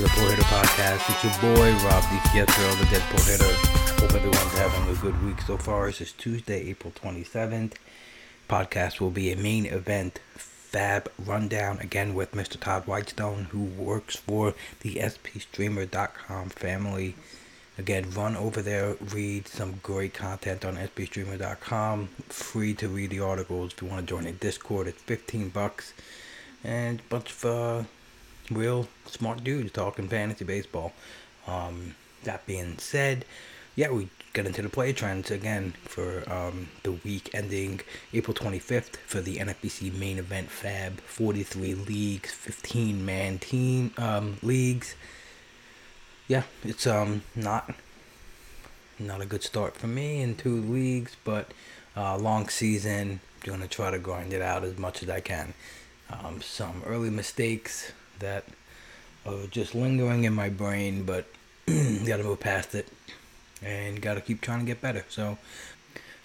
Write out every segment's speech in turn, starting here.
to the Pull Hitter Podcast. It's your boy, Rob DiPietro, the Dead Deadpool Hitter. Hope everyone's having a good week so far. This is Tuesday, April 27th. Podcast will be a main event fab rundown again with Mr. Todd Whitestone, who works for the SPStreamer.com family. Again, run over there, read some great content on SPStreamer.com. Free to read the articles. If you want to join a Discord, it's 15 bucks. And a bunch of uh, real smart dudes talking fantasy baseball. Um, that being said, yeah, we get into the play trends again for um, the week ending April 25th for the NFBC main event Fab 43 leagues, 15 man team um, leagues. Yeah, it's um not not a good start for me in two leagues, but uh, long season. I'm Gonna try to grind it out as much as I can. Um, some early mistakes that just lingering in my brain, but gotta move past it and gotta keep trying to get better. So,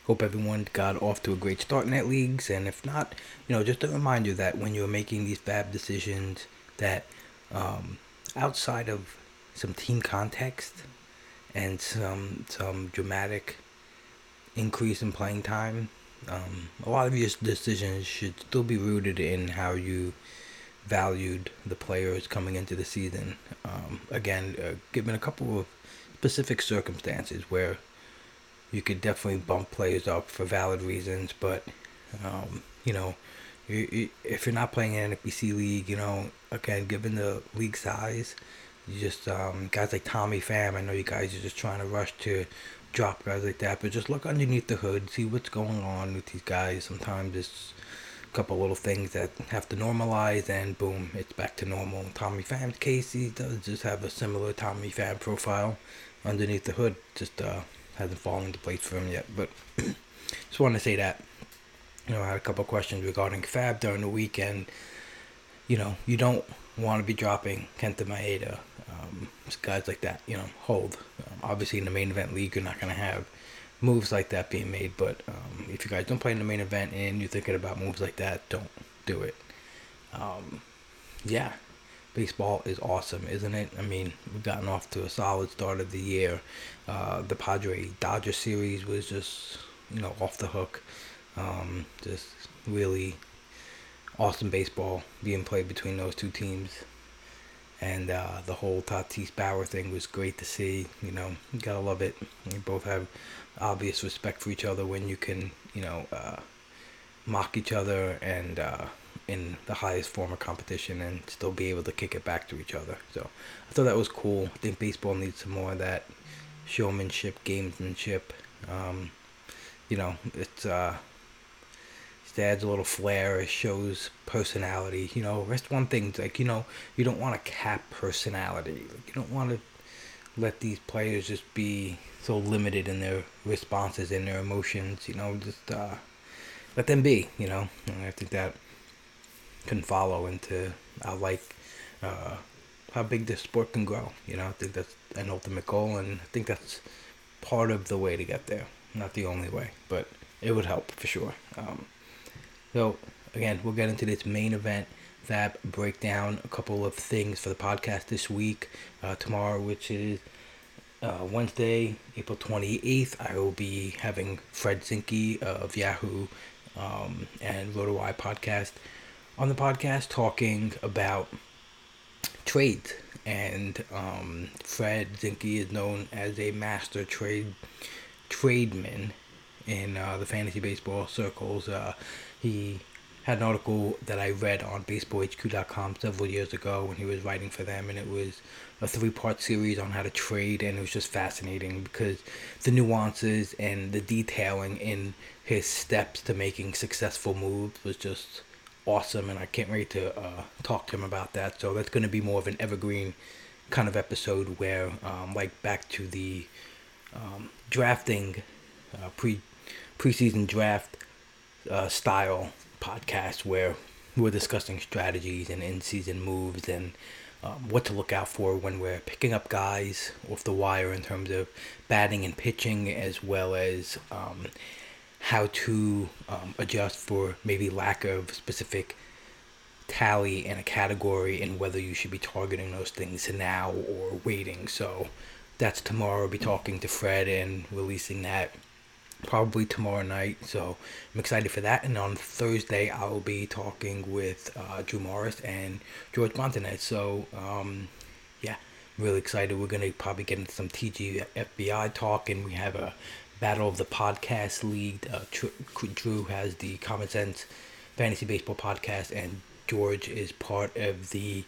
hope everyone got off to a great start in that leagues, and if not, you know, just a reminder that when you're making these fab decisions, that um, outside of some team context and some some dramatic increase in playing time, um, a lot of your decisions should still be rooted in how you valued the players coming into the season. Um, again, uh, given a couple of specific circumstances where you could definitely bump players up for valid reasons, but um, you know, you, you, if you're not playing in an NFBC league, you know, again, given the league size, you just um, guys like Tommy Pham. I know you guys are just trying to rush to drop guys like that, but just look underneath the hood, see what's going on with these guys. Sometimes it's couple little things that have to normalize and boom it's back to normal. Tommy pham's case he does just have a similar tommy pham profile underneath the hood just uh hasn't fallen into place for him yet but just want to say that. You know i had a couple questions regarding fab during the weekend. You know you don't want to be dropping kenta maeda um, guys like that you know hold. Um, obviously in the main event league you're not going to have moves like that being made. But um, if you guys don't play in the main event and you're thinking about moves like that, don't do it. Um, yeah, baseball is awesome, isn't it? I mean, we've gotten off to a solid start of the year. Uh, the Padre Dodger series was just, you know, off the hook. Um, just really awesome baseball being played between those two teams. And uh, the whole Tatis Bauer thing was great to see. You know, you gotta love it. They both have obvious respect for each other when you can, you know, uh, mock each other and uh, in the highest form of competition and still be able to kick it back to each other. So I thought that was cool. I think baseball needs some more of that showmanship, gamesmanship. Um, you know, it's uh, it adds a little flair. It shows personality. You know, rest one thing like you know, you don't want to cap personality. Like, you don't want to let these players just be so limited in their responses and their emotions. You know, just uh, let them be. You know, and I think that can follow into I like uh, how big this sport can grow. You know, I think that's an ultimate goal, and I think that's part of the way to get there. Not the only way, but it would help for sure. Um, so again, we'll get into this main event that break down a couple of things for the podcast this week. Uh, tomorrow, which is uh, Wednesday, April 28th, I will be having Fred Zinkie of Yahoo um, and RotoWire podcast on the podcast talking about trades. And um, Fred Zinkie is known as a master trade trademan in uh, the fantasy baseball circles. Uh, he had an article that I read on baseballhq.com several years ago when he was writing for them, and it was a three part series on how to trade, and it was just fascinating because the nuances and the detailing in his steps to making successful moves was just awesome, and I can't wait to uh, talk to him about that. So that's going to be more of an evergreen kind of episode where, um, like, back to the um, drafting uh, pre preseason draft uh, style podcast where we're discussing strategies and in season moves and um, what to look out for when we're picking up guys off the wire in terms of batting and pitching, as well as um, how to um, adjust for maybe lack of specific tally in a category and whether you should be targeting those things now or waiting. So that's tomorrow. I'll be talking to Fred and releasing that probably tomorrow night. So I'm excited for that. And on Thursday, I will be talking with uh, Drew Morris and George Montanez. So um, yeah, I'm really excited. We're gonna probably get into some TG FBI talk, and we have a battle of the podcast league. Uh, Drew has the Common Sense Fantasy Baseball podcast, and George is part of the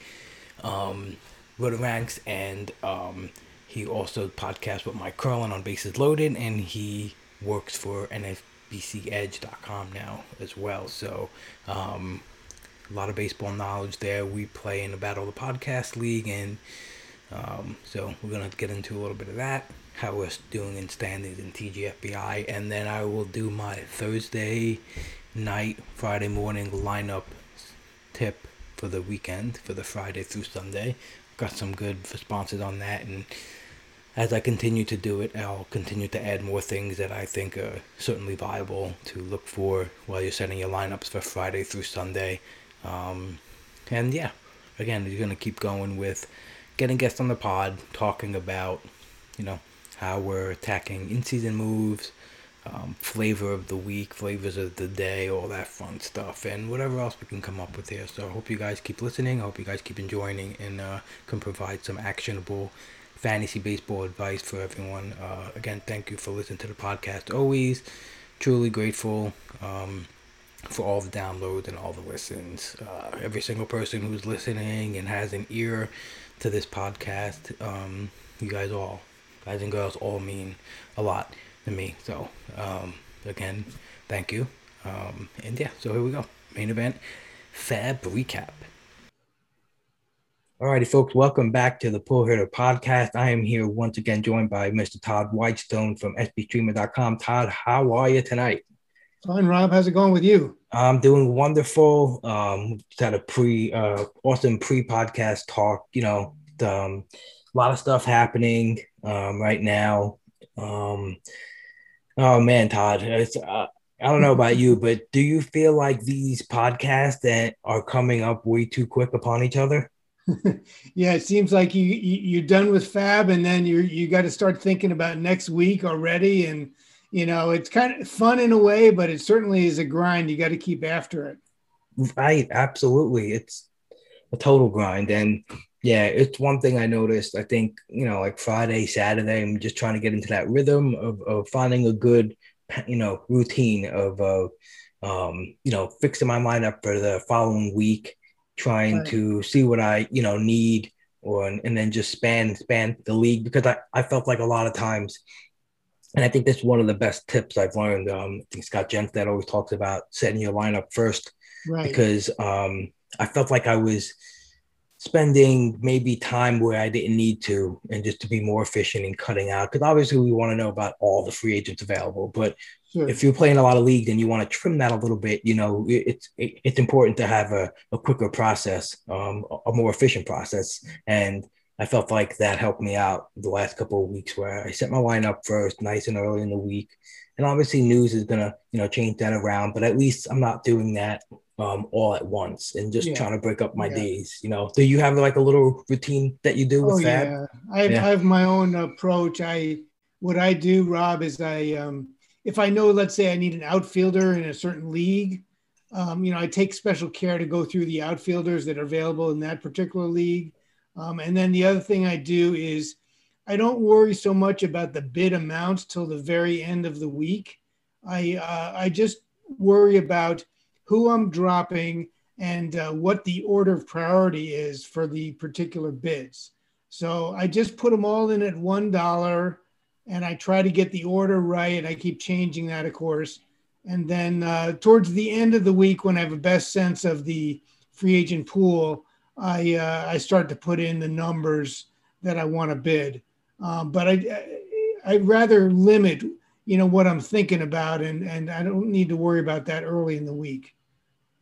um, Roto Ranks, and um, he also podcasts with Mike Curlin on Bases Loaded, and he works for NFBCEdge.com now as well. So, um, a lot of baseball knowledge there. We play in the Battle of the Podcast League, and um, so we're gonna get into a little bit of that, how we're doing in standings in TGFBI, and then I will do my Thursday night, Friday morning lineup tip for the weekend for the Friday through Sunday. Got some good responses on that, and as I continue to do it, I'll continue to add more things that I think are certainly viable to look for while you're setting your lineups for Friday through Sunday. Um, and yeah, again, you're going to keep going with getting guests on the pod, talking about, you know, how we're attacking in season moves, um, flavor of the week, flavors of the day, all that fun stuff, and whatever else we can come up with here. So I hope you guys keep listening. I hope you guys keep enjoying and uh, can provide some actionable fantasy baseball advice for everyone. Uh, again, thank you for listening to the podcast. Always truly grateful um, for all the downloads and all the listens. Uh, every single person who's listening and has an ear to this podcast, um, you guys all, guys and girls, all mean a lot to me. So, um, again, thank you. Um, and yeah, so here we go. Main event, Fab recap. Alrighty, folks, welcome back to the Pull Hitter Podcast. I am here once again joined by Mr. Todd Whitestone from SPStreamer.com. Todd, how are you tonight? Fine, Rob. How's it going with you? I'm doing wonderful. Um, just had a pre, uh, awesome pre-podcast talk. You know, um, a lot of stuff happening um, right now. Um, oh man, Todd, it's uh, I don't know about you, but do you feel like these podcasts that are coming up way too quick upon each other? yeah, it seems like you, you are done with Fab, and then you you got to start thinking about next week already. And you know, it's kind of fun in a way, but it certainly is a grind. You got to keep after it. Right, absolutely. It's a total grind, and yeah, it's one thing I noticed. I think you know, like Friday, Saturday, I'm just trying to get into that rhythm of of finding a good, you know, routine of uh, um, you know, fixing my lineup for the following week trying right. to see what I, you know, need or and then just span span the league because I, I felt like a lot of times and I think this is one of the best tips I've learned. Um, I think Scott Jenstad always talks about setting your lineup first right. because um, I felt like I was spending maybe time where I didn't need to and just to be more efficient in cutting out. Because obviously we want to know about all the free agents available, but Sure. If you're playing a lot of league and you want to trim that a little bit, you know, it's it's important to have a, a quicker process, um, a more efficient process. And I felt like that helped me out the last couple of weeks where I set my lineup first, nice and early in the week. And obviously, news is gonna you know change that around, but at least I'm not doing that um, all at once and just yeah. trying to break up my yeah. days. You know, do you have like a little routine that you do with oh, that? Yeah, I have, yeah. I have my own approach. I what I do, Rob, is I um, if I know, let's say I need an outfielder in a certain league, um, you know, I take special care to go through the outfielders that are available in that particular league. Um, and then the other thing I do is I don't worry so much about the bid amounts till the very end of the week. I uh, I just worry about who I'm dropping and uh, what the order of priority is for the particular bids. So I just put them all in at one dollar, and I try to get the order right. I keep changing that, of course. And then uh, towards the end of the week, when I have a best sense of the free agent pool, I uh, I start to put in the numbers that I want to bid. Um, but I I'd rather limit you know what I'm thinking about, and and I don't need to worry about that early in the week.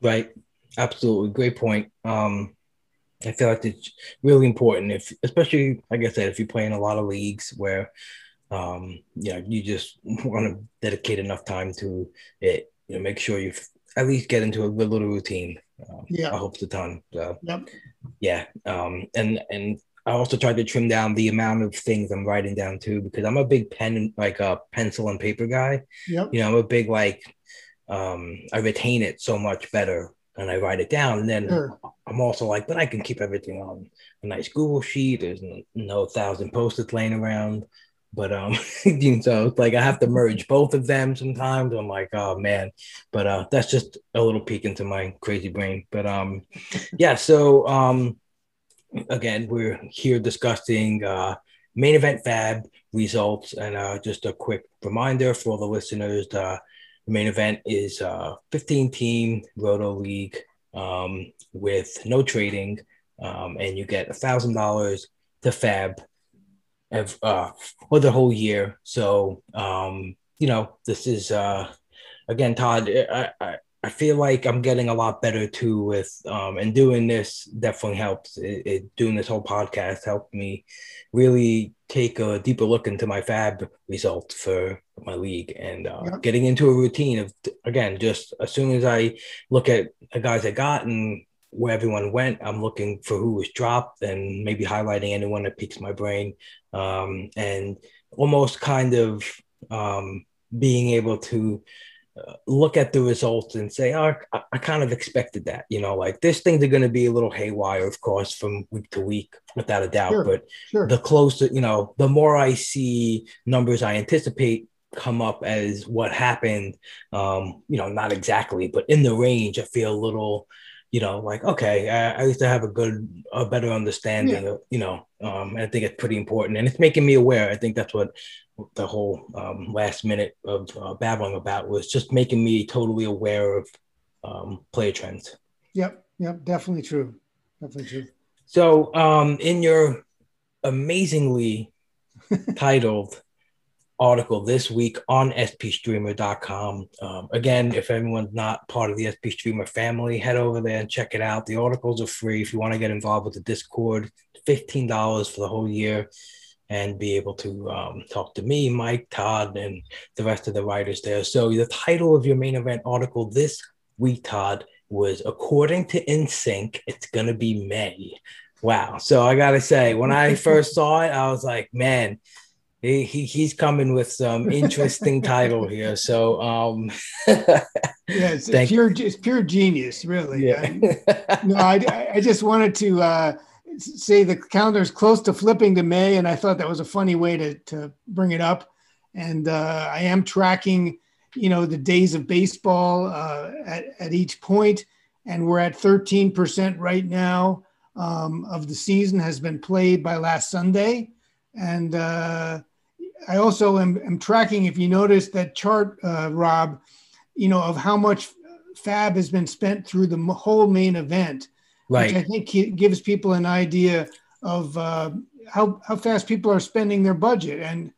Right. Absolutely. Great point. Um, I feel like it's really important if, especially like I said, if you play in a lot of leagues where, um, you know, you just want to dedicate enough time to it. You know, make sure you at least get into a little routine. Uh, yeah, I hope a ton. So, yep. Yeah. Um, and and I also tried to trim down the amount of things I'm writing down too because I'm a big pen like a pencil and paper guy. Yep. You know, I'm a big like um I retain it so much better and I write it down. And then sure. I'm also like, but I can keep everything on a nice Google sheet. There's no, no thousand post-its laying around. But um, you know, like I have to merge both of them sometimes. I'm like, oh man. But uh that's just a little peek into my crazy brain. But um, yeah, so um again, we're here discussing uh main event fab results and uh just a quick reminder for all the listeners uh the main event is a 15 team Roto League um, with no trading, um, and you get a thousand dollars to Fab uh, for the whole year. So um, you know this is uh, again, Todd. I, I I feel like I'm getting a lot better too with um, and doing this definitely helps. It, it, doing this whole podcast helped me really take a deeper look into my fab results for my league and uh, getting into a routine of again just as soon as I look at the guys I got and where everyone went, I'm looking for who was dropped and maybe highlighting anyone that piques my brain um, and almost kind of um, being able to look at the results and say, oh, I, I, kind of expected that. You know, like this things are going to be a little haywire, of course, from week to week, without a doubt. Sure, but sure. the closer, you know, the more I see numbers I anticipate come up as what happened, um, you know, not exactly, but in the range, I feel a little, you know, like, okay, I, I used to have a good, a better understanding yeah. of, you know, um, I think it's pretty important and it's making me aware. I think that's what the whole um, last minute of uh, babbling about was just making me totally aware of um, player trends. Yep, yep, definitely true, definitely true. So, um, in your amazingly titled article this week on spstreamer.com. Um, again, if anyone's not part of the SP Streamer family, head over there and check it out. The articles are free. If you want to get involved with the Discord, $15 for the whole year and be able to um, talk to me, Mike, Todd, and the rest of the writers there. So the title of your main event article this week, Todd, was according to NSYNC, it's gonna be May. Wow. So I gotta say, when I first saw it, I was like, man, he, he he's coming with some interesting title here. So um yeah, it's pure it's pure genius, really. Yeah. I, no, I I just wanted to uh say the calendar is close to flipping to May, and I thought that was a funny way to to bring it up. And uh, I am tracking, you know, the days of baseball uh, at at each point, and we're at 13% right now um, of the season has been played by last Sunday, and uh, I also am, am, tracking. If you notice that chart, uh, Rob, you know, of how much fab has been spent through the whole main event right. which I think gives people an idea of uh, how how fast people are spending their budget. And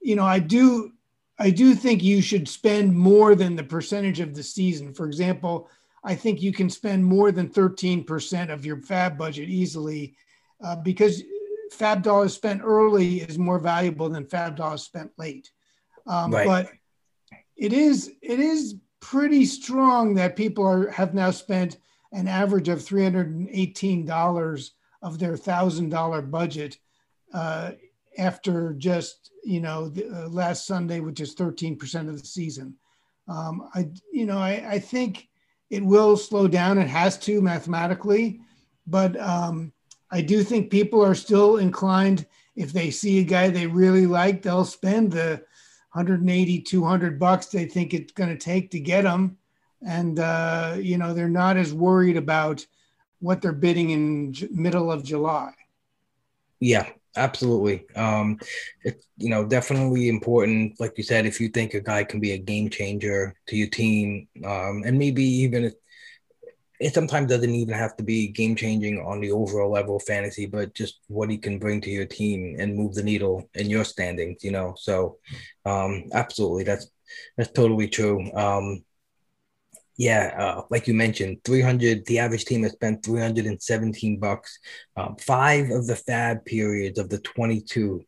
you know, I do I do think you should spend more than the percentage of the season. For example, I think you can spend more than 13% of your fab budget easily uh, because fab dollars spent early is more valuable than fab dollars spent late. Um, right. But it is it is pretty strong that people are have now spent an average of $318 of their $1,000 budget uh, after just, you know, the, uh, last Sunday, which is 13% of the season. Um, I, you know, I, I think it will slow down. It has to mathematically, but um, I do think people are still inclined if they see a guy they really like, they'll spend the 180, 200 bucks they think it's going to take to get them. And, uh, you know, they're not as worried about what they're bidding in j- middle of July. Yeah, absolutely. Um, it's you know definitely important. Like you said, if you think a guy can be a game changer to your team, um, and maybe even it sometimes doesn't even have to be game changing on the overall level of fantasy, but just what he can bring to your team and move the needle in your standings, you know. So um absolutely that's that's totally true. Um yeah, uh, like you mentioned, 300, the average team has spent 317 bucks. Um, five of the fab periods of the 22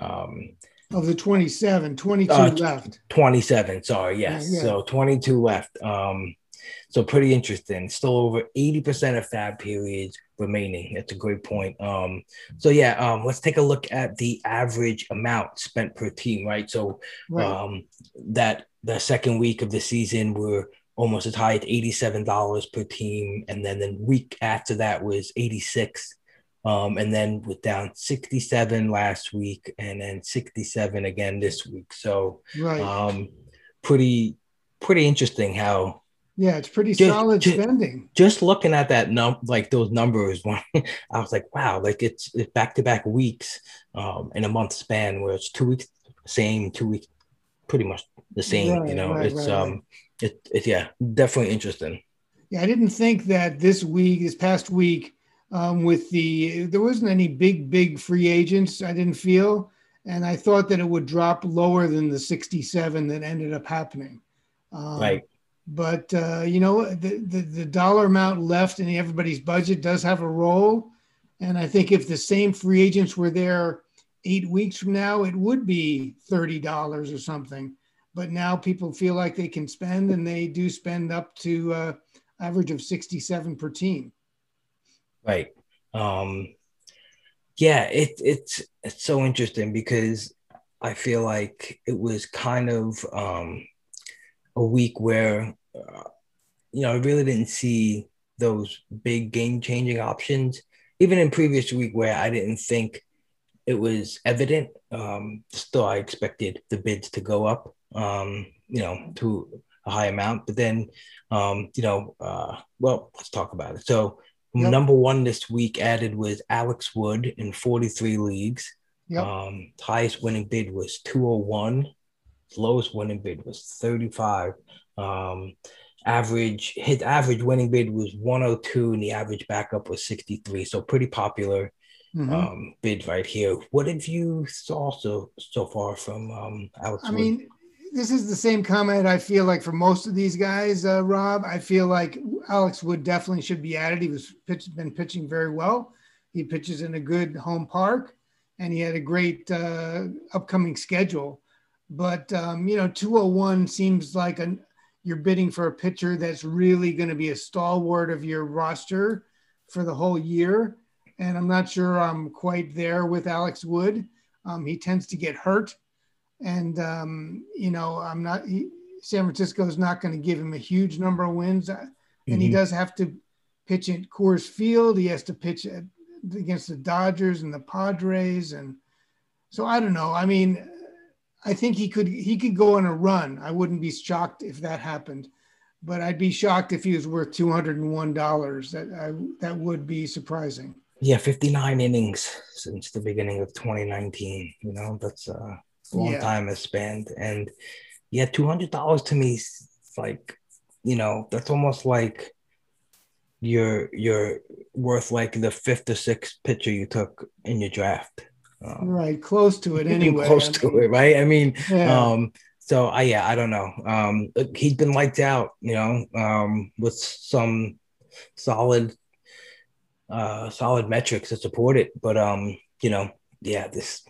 um, of the 27, 22 uh, left. 27, sorry, yes. Yeah, yeah. So 22 left. Um, so pretty interesting. Still over 80% of fab periods remaining. That's a great point. Um, so yeah, um, let's take a look at the average amount spent per team, right? So right. um that the second week of the season we're almost as high as $87 per team. And then the week after that was 86. Um, and then with down 67 last week and then 67 again this week. So right. um, pretty, pretty interesting how yeah, it's pretty just, solid just, spending. Just looking at that num like those numbers, I was like, wow, like it's it's back to back weeks um, in a month span where it's two weeks same, two weeks pretty much the same. Right, you know, right, it's right, um, it, it yeah, definitely interesting. Yeah, I didn't think that this week, this past week, um, with the there wasn't any big big free agents. I didn't feel, and I thought that it would drop lower than the 67 that ended up happening. Um, right but uh, you know the, the, the dollar amount left in everybody's budget does have a role. And i think if the same free agents were there eight weeks from now it would be $30 or something. But now people feel like they can spend and they do spend up to uh, average of 67 per team. Right. Um yeah it, it's it's so interesting because i feel like it was kind of um a week where uh, you know I really didn't see those big game changing options. Even in previous week where I didn't think it was evident, um, still I expected the bids to go up, um, you know, to a high amount. But then, um, you know, uh, well, let's talk about it. So yep. number one this week added was Alex Wood in 43 leagues. Yep. Um, highest winning bid was 201 lowest winning bid was 35. Um, average his average winning bid was 102 and the average backup was 63 so pretty popular mm-hmm. um, bid right here. What have you saw so so far from um, alex i Wood? mean this is the same comment i feel like for most of these guys uh, rob. I feel like alex wood definitely should be added. He was pitch, been pitching very well. He pitches in a good home park and he had a great uh, upcoming schedule. But um, you know, 201 seems like an you're bidding for a pitcher that's really going to be a stalwart of your roster for the whole year. And I'm not sure I'm quite there with Alex Wood. Um, he tends to get hurt, and um, you know, I'm not. He, San Francisco is not going to give him a huge number of wins, uh, and mm-hmm. he does have to pitch at Coors Field. He has to pitch at, against the Dodgers and the Padres, and so I don't know. I mean, I think he could he could go on a run. I wouldn't be shocked if that happened, but I'd be shocked if he was worth two hundred and one dollars. That I, that would be surprising. Yeah, fifty nine innings since the beginning of twenty nineteen. You know that's uh, a long yeah. time has spent, and yeah, two hundred dollars to me is like you know that's almost like you're you're worth like the fifth or sixth pitcher you took in your draft. Um, right, close to it anyway. Close I mean, to it, right? I mean, yeah. um, so I yeah, I don't know. Um, he's been lights out, you know, um, with some solid, uh, solid metrics to support it. But um, you know, yeah, this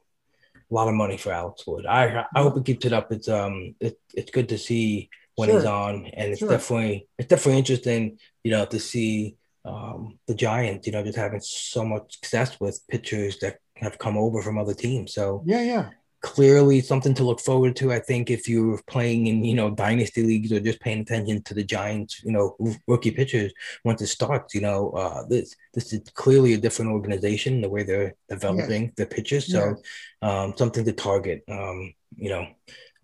a lot of money for Alex Wood. I I hope it keeps it up. It's um, it, it's good to see when sure. he's on, and it's sure. definitely it's definitely interesting, you know, to see um, the Giants, you know, just having so much success with pitchers that have come over from other teams. So yeah, yeah, clearly something to look forward to. I think if you're playing in you know dynasty leagues or just paying attention to the Giants, you know rookie pitchers once it starts, you know uh, this this is clearly a different organization the way they're developing yes. the pitchers. So um, something to target. Um, you know.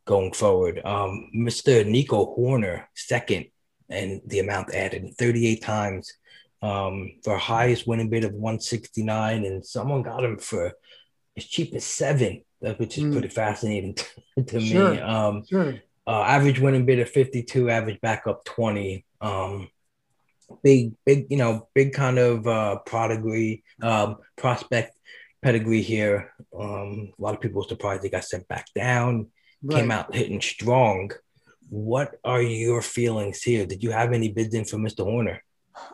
going forward. Um, Mr. Nico Hoerner, second, and the amount added 38 times um, for highest winning bid of 169, and someone got him for as cheap as seven, which is mm. pretty fascinating to, to sure. me. Um, sure. Uh, average winning bid of 52, average backup 20. Um, big, big, you know, big kind of uh, prodigy, um, prospect pedigree here. Um, a lot of people were surprised they got sent back down, right. came out hitting strong. What are your feelings here? Did you have any bids in for Mr. Hoerner?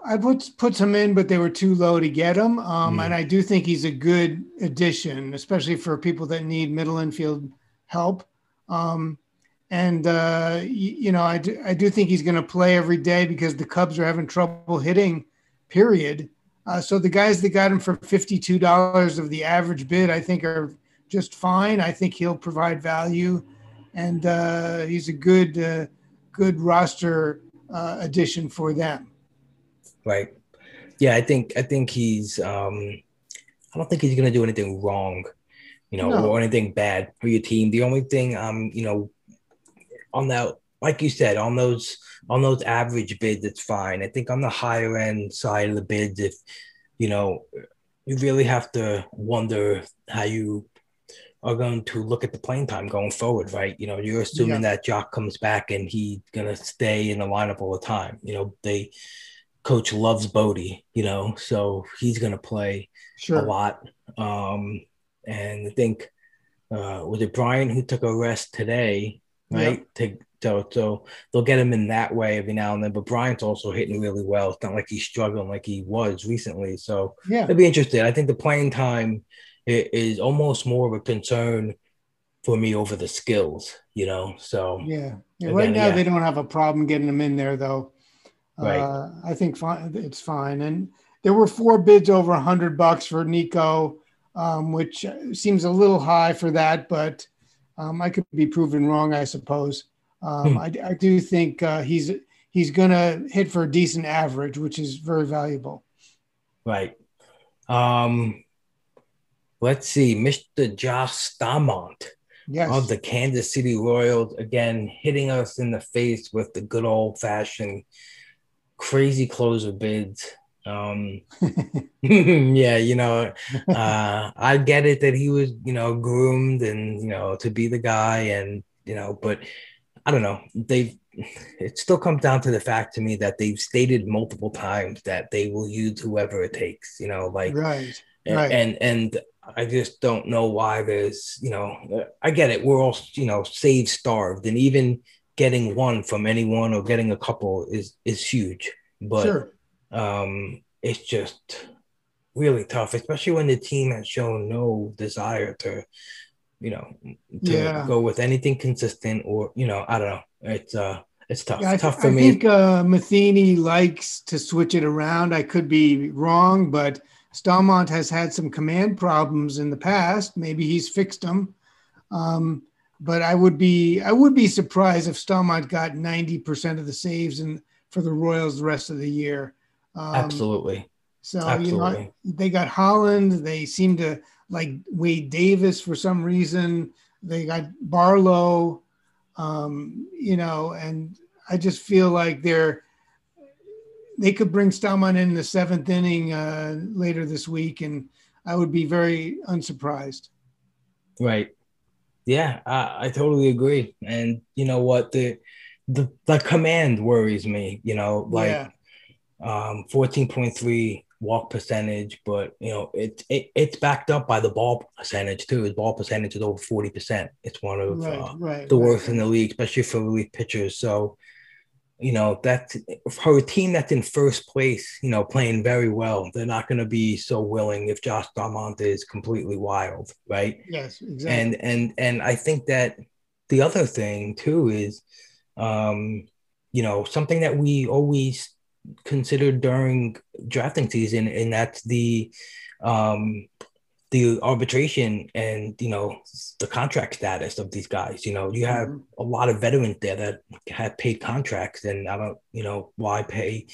I put put some in, but they were too low to get him. Um, mm. And I do think he's a good addition, especially for people that need middle infield help. Um, and uh, you, you, know, I do, I do think he's going to play every day because the Cubs are having trouble hitting. Period. Uh, so the guys that got him for fifty-two dollars of the average bid, I think, are just fine. I think he'll provide value, and uh, he's a good, uh, good roster uh, addition for them. Right. Yeah, I think I think he's. Um, I don't think he's going to do anything wrong, you know, no. or anything bad for your team. The only thing, um, you know, on that, like you said, on those on those average bids, it's fine. I think on the higher end side of the bids, if you know, you really have to wonder how you are going to look at the playing time going forward, right? You know, you're assuming yeah. that Joc comes back and he's gonna stay in the lineup all the time. You know, they coach loves Bote, you know, so he's gonna play sure. a lot. Um, and I think uh was it Brian who took a rest today right? To, so, so they'll get him in that way every now and then. But Brian's also hitting really well. It's not like he's struggling like he was recently. So yeah, I'd be interested. I think the playing time is almost more of a concern for me over the skills, you know. So yeah, yeah again, right now yeah. they don't have a problem getting him in there though. Right. Uh, I think fine, it's fine. And there were four bids over a hundred bucks for Nico, um, which seems a little high for that, but um, I could be proven wrong, I suppose. Um, hmm. I, I, do think uh, he's he's going to hit for a decent average, which is very valuable. Right. Um, let's see, Mr. Josh Staumont yes. of the Kansas City Royals again hitting us in the face with the good old fashioned crazy closer bids. Um, yeah, you know, uh, I get it that he was, you know, groomed and, you know, to be the guy and, you know, but I don't know. They've, it still comes down to the fact to me that they've stated multiple times that they will use whoever it takes, you know, like, right. And, right. and, and I just don't know why there's, you know, I get it. We're all, you know, save starved and even getting one from anyone or getting a couple is, is huge, but, sure um, it's just really tough, especially when the team has shown no desire to, you know, to yeah. go with anything consistent or you know, I don't know. It's uh, it's tough. Yeah, tough for I me. I think uh, Matheny likes to switch it around. I could be wrong, but Staumont has had some command problems in the past. Maybe he's fixed them. Um, but I would be I would be surprised if Staumont got ninety percent of the saves and for the Royals the rest of the year. Um, Absolutely. So Absolutely. you know they got Holland. They seem to like Wade Davis for some reason. They got Barlow. Um, you know, and I just feel like they're they could bring Staumont in the seventh inning uh, later this week, and I would be very unsurprised. Right. Yeah, I, I totally agree. And you know what the the the command worries me. You know, like yeah um, 14.3 walk percentage, but you know it, it it's backed up by the ball percentage too. His ball percentage is over 40 percent. It's one of right, uh, right, the right, worst in the league, especially for relief pitchers. So you know that for a team that's in first place, you know, playing very well, they're not going to be so willing if Josh Staumont is completely wild, right? Yes, exactly. And and and I think that the other thing too is, um, you know, something that we always considered during drafting season, and that's the um, the arbitration and you know the contract status of these guys. You know, you have mm-hmm. a lot of veterans there that have paid contracts, and I don't, you know, why pay,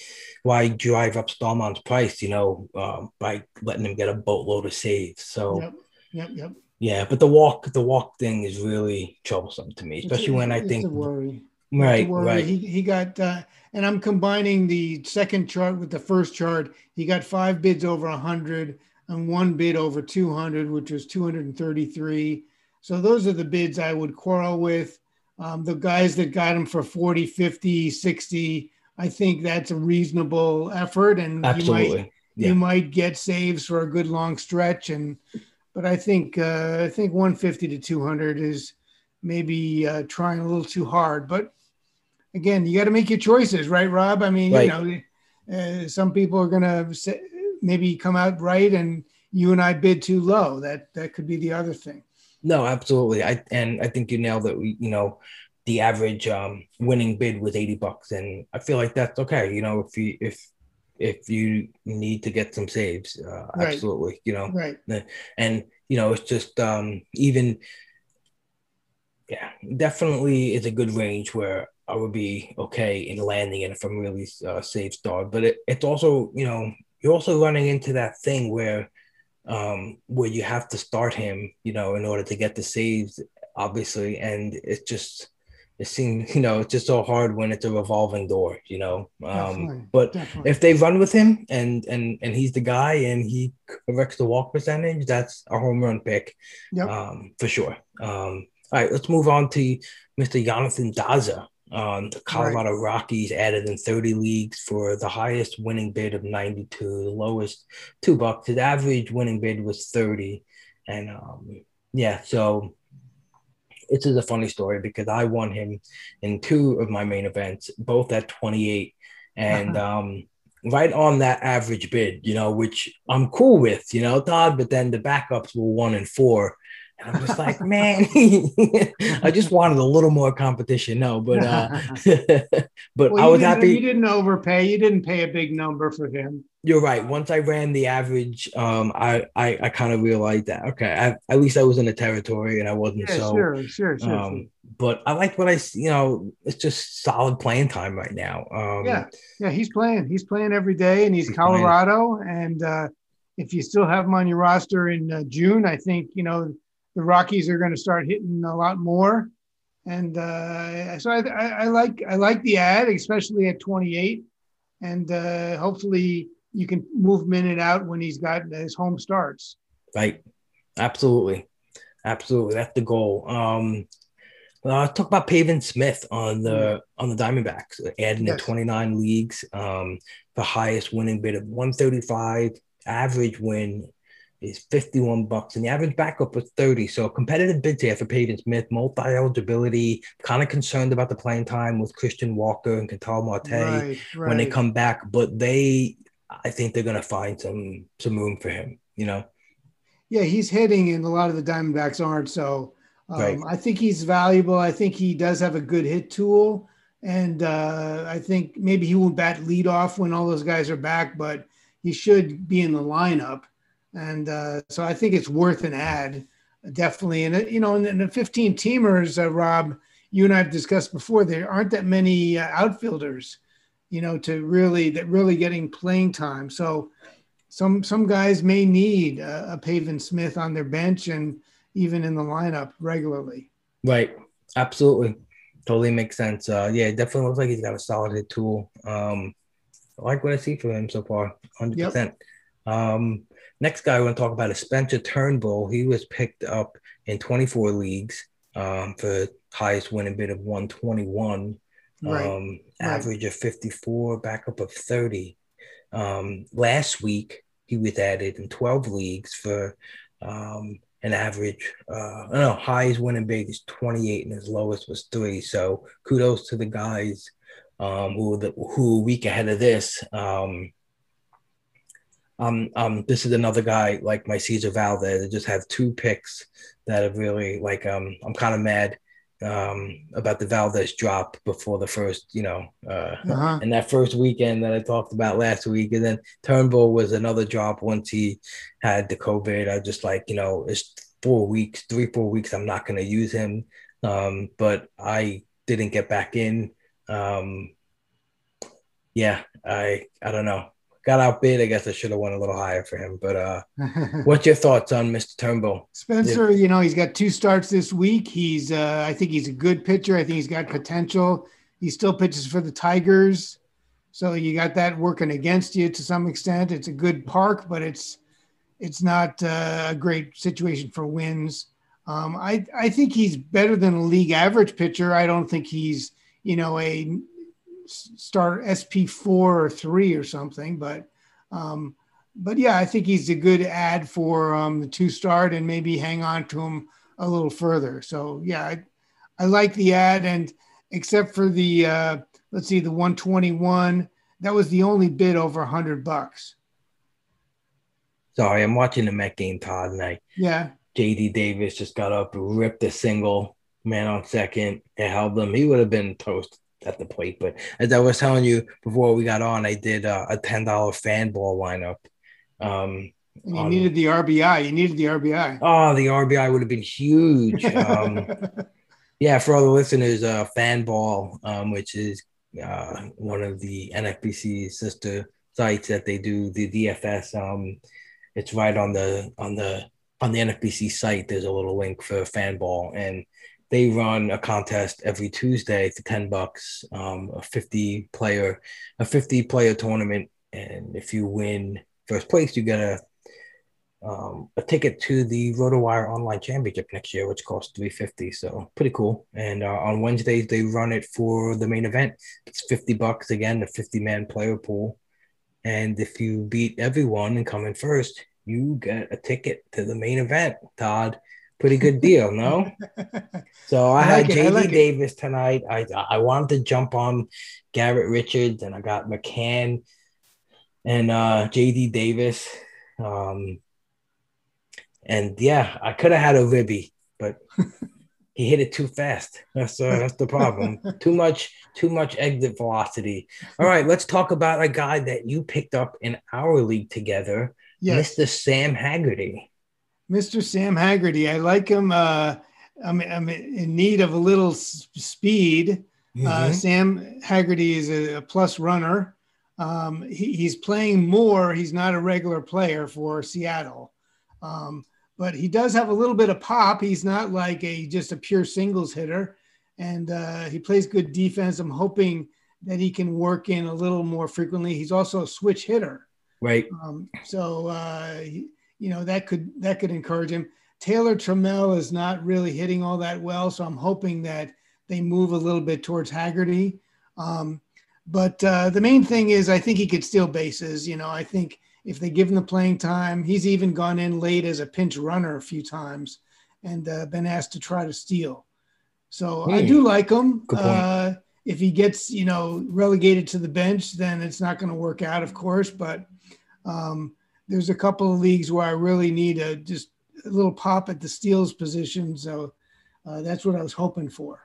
why drive up Staumont's price? You know, um, by letting them get a boatload of saves. So. Yep. Yep. Yep. Yeah, but the walk the walk thing is really troublesome to me, especially It's a- when I it's think a worry. right, right. He, he got, uh, and I'm combining the second chart with the first chart. He got five bids over 100 and one bid over 200, which was 233. So those are the bids I would quarrel with. Um, the guys that got them for 40, 50, 60, I think that's a reasonable effort. And you might, Absolutely. Yeah. you might get saves for a good long stretch. And, but I think, uh, I think 150 to 200 is maybe uh, trying a little too hard. But again, you got to make your choices, right, Rob? I mean, Right. you know, uh, some people are going to maybe come out right, and you and I bid too low. That that could be the other thing. No, absolutely. I and I think you nailed it. We, you know, the average um, winning bid was eighty bucks, and I feel like that's okay. You know, if you if if you need to get some saves, uh, Right. absolutely. You know, Right. and you know, it's just um, even yeah, definitely is a good range where I would be okay in landing it if I'm really uh, safe start. But it, it's also you know you're also running into that thing where um, where you have to start him, you know, in order to get the saves, obviously. And it's just, it seems, you know, it's just so hard when it's a revolving door, you know. Definitely, Um, but Definitely. if they run with him and and and he's the guy and he corrects the walk percentage, that's a home run pick, Yep. um, for sure. Um, all right, let's move on to Mr. Jonathan Daza. Um, the Colorado Rockies added in 30 leagues for the highest winning bid of 92, the lowest two bucks. His average winning bid was 30. And um, yeah, so this is a funny story because I won him in two of my main events, both at 28. And um, right on that average bid, you know, which I'm cool with, you know, Todd, but then the backups were one and four. And I'm just like, man, I just wanted a little more competition. No, but uh, but Well, I was happy. You didn't overpay. You didn't pay a big number for him. You're right. Once I ran the average, um, I I, I kind of realized that okay, I, at least I was in the territory and I wasn't Yeah, so. sure, sure, sure. Um, but I like what I you know. It's just solid playing time right now. Um, yeah, yeah, he's playing. He's playing every day, and he's, He's playing. Colorado. And uh, if you still have him on your roster in uh, June, I think you know the Rockies are going to start hitting a lot more. And uh, so I, I, I like I like the ad, especially at 28. And uh, hopefully you can move him in and out when he's got his home starts. Right. Absolutely. Absolutely. That's the goal. Um uh, talk about Pavin Smith on the on the Diamondbacks, adding in Yes. 29 leagues. Um, the highest winning bid of 135. Average win is 51 bucks, and the average backup was 30. So competitive bids here for Pavin Smith, multi eligibility. Kind of concerned about the playing time with Christian Walker and Ketel Marte Right, right. when they come back, but they, I think they're gonna find some some room for him. You know. Yeah, he's hitting, and a lot of the Diamondbacks aren't. So um, Right. I think he's valuable. I think he does have a good hit tool, and uh, I think maybe he won't bat lead off when all those guys are back, but he should be in the lineup. And uh, so I think it's worth an ad, definitely. And uh, you know, in the 15 teamers, uh, Rob, you and I have discussed before, there aren't that many uh, outfielders, you know, to really that really getting playing time. So some some guys may need a, a Pavin Smith on their bench and even in the lineup regularly. Right. Absolutely. Totally makes sense. Uh, yeah, it definitely looks like he's got a solid tool. Um, I like what I see from him so far. 100%. Um, next guy I want to talk about is Spencer Turnbull. He was picked up in 24 leagues um, for highest winning bid of 121. Right. Um, right. average of 54, backup of 30. Um, last week, he was added in 12 leagues for um, an average, uh, no, highest winning bid is 28 and his lowest was three. So kudos to the guys um, who, were the, who a week ahead of this. Um, um, um, this is another guy like my Cesar Valdez that just have two picks that have really like um, I'm kind of mad um, about the Valdez drop before the first, you know, uh, Uh-huh. and that first weekend that I talked about last week. And then Turnbull was another drop once he had the COVID. I just like, you know, it's four weeks, three, four weeks. I'm not going to use him. Um, but I didn't get back in. Um, yeah, I, I don't know. Got outbid. I guess I should have went a little higher for him. But uh, what's your thoughts on Mr. Turnbull? Spencer, you know, he's got two starts this week. He's, uh, I think he's a good pitcher. I think he's got potential. He still pitches for the Tigers. So you got that working against you to some extent. It's a good park, but it's it's not uh, a great situation for wins. Um, I I think he's better than a league average pitcher. I don't think he's you know a star SP four or three or something, but um, but yeah, I think he's a good ad for um, the two start and maybe hang on to him a little further. So yeah, I, I like the ad and except for the uh, let's see the 121 that was the only bid over 100 bucks sorry i'm watching the met game todd and i yeah jd davis just got up ripped a single man on second it held them. he would have been toast at the plate but as i was telling you before we got on i did uh, a $10 fan ball lineup um you on, needed the RBI. You needed the RBI. Oh, the RBI would have been huge. Um, yeah, for all the listeners, uh, Fanball, um, which is uh, one of the NFBC sister sites that they do the DFS. Um, it's right on the on the on the NFBC site. There's a little link for fan ball and they run a contest every Tuesday for ten bucks, um, a fifty player a fifty player tournament, and if you win first place, you get a um, a ticket to the RotoWire Online Championship next year, which costs 350 So pretty cool. And uh, on Wednesdays, they run it for the main event. It's 50 bucks again, a 50 man player pool. And if you beat everyone and come in first, you get a ticket to the main event, Todd. Pretty good deal, no? so I, I like had JD like Davis it. tonight. I I wanted to jump on Garrett Richards, and I got McCann and uh, JD Davis. Um, and yeah, I could have had a Ribby, but he hit it too fast. That's uh, that's the problem. too much, too much exit velocity. All right, let's talk about a guy that you picked up in our league together, yes. Mr. Sam Haggerty. Mr. Sam Haggerty, I like him. Uh, I'm, I'm in need of a little speed. Uh, mm-hmm. Uh, Sam Haggerty is a, a plus runner. Um, he, he's playing more. He's not a regular player for Seattle. Um, but he does have a little bit of pop. He's not like a just a pure singles hitter, and uh, he plays good defense. I'm hoping that he can work in a little more frequently. He's also a switch hitter, right? Um, so uh, you know that could that could encourage him. Taylor Trammell is not really hitting all that well, so I'm hoping that they move a little bit towards Haggerty. Um, but uh, the main thing is, I think he could steal bases. You know, I think if they give him the playing time. He's even gone in late as a pinch runner a few times and uh, been asked to try to steal. So I do like him. Uh, if he gets, you know, relegated to the bench, then it's not going to work out, of course. But um, there's a couple of leagues where I really need a just a little pop at the steals position. So uh, that's what I was hoping for.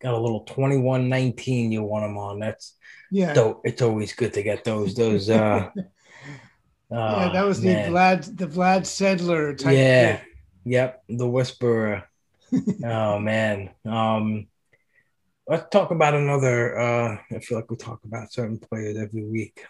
Got a little 21-19 you want them on. That's yeah. So it's always good to get those those uh yeah, that was man. the Vlad the Vlad Sedler type. Yeah. Thing. Yep. The Whisperer. oh man. Um let's talk about another uh I feel like we talk about certain players every week.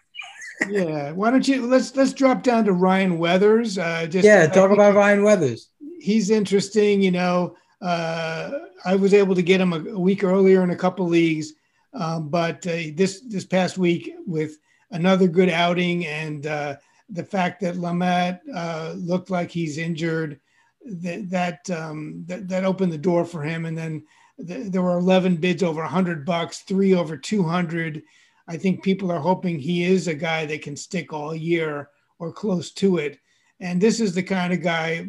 Yeah. Why don't you let's let's drop down to Ryan Weathers. Uh just Yeah, talk about Ryan Weathers. He's interesting, you know. Uh I was able to get him a, a week earlier in a couple leagues. Um, but uh, this this past week with another good outing and uh the fact that Lamet uh, looked like he's injured, that that, um, that, that opened the door for him. And then th- there were 11 bids over 100 bucks, three over 200. I think people are hoping he is a guy that can stick all year or close to it. And this is the kind of guy,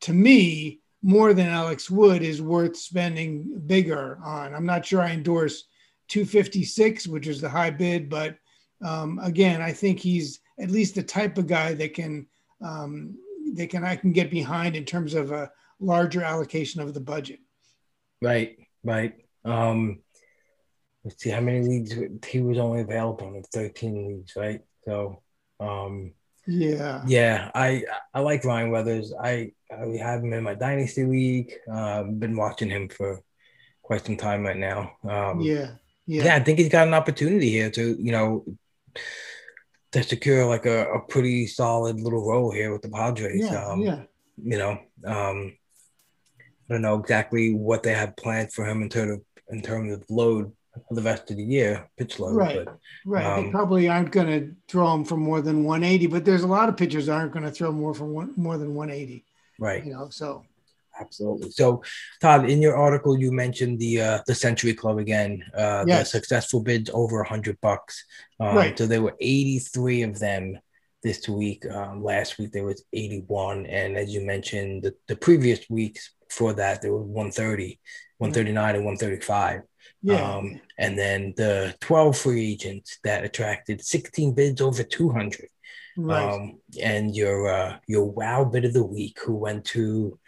to me, more than Alex Wood is worth spending bigger on. I'm not sure I endorse 256, which is the high bid, but um, again, I think he's at least the type of guy that can um, that can I can get behind in terms of a larger allocation of the budget. Right, right. Um, let's see how many leagues he was only available in 13 leagues, right? So, um, yeah, yeah. I I like Ryan Weathers. I I have him in my dynasty league. Uh, been watching him for quite some time right now. Um, yeah, yeah. Yeah, I think he's got an opportunity here to you know to secure like a, a pretty solid little role here with the Padres. Yeah, um, yeah. You know, um, I don't know exactly what they have planned for him in terms of in terms of load for the rest of the year, pitch load. Right. But Right. they Um, probably aren't going to throw him for more than 180, but there's a lot of pitchers aren't going to throw more from one, more than 180. right. You know, so Absolutely. So, Todd, in your article, you mentioned the uh, the Century Club again. Uh, Yes. The successful bids over a hundred bucks. Um, Right. So there were eighty three of them this week. Um, last week there was eighty one, and as you mentioned, the, the previous weeks before that there was 130, 139, and one thirty five. Yeah, Um, and then the twelve free agents that attracted sixteen bids over two hundred. right. Um, and your uh, your wow bid of the week, who went to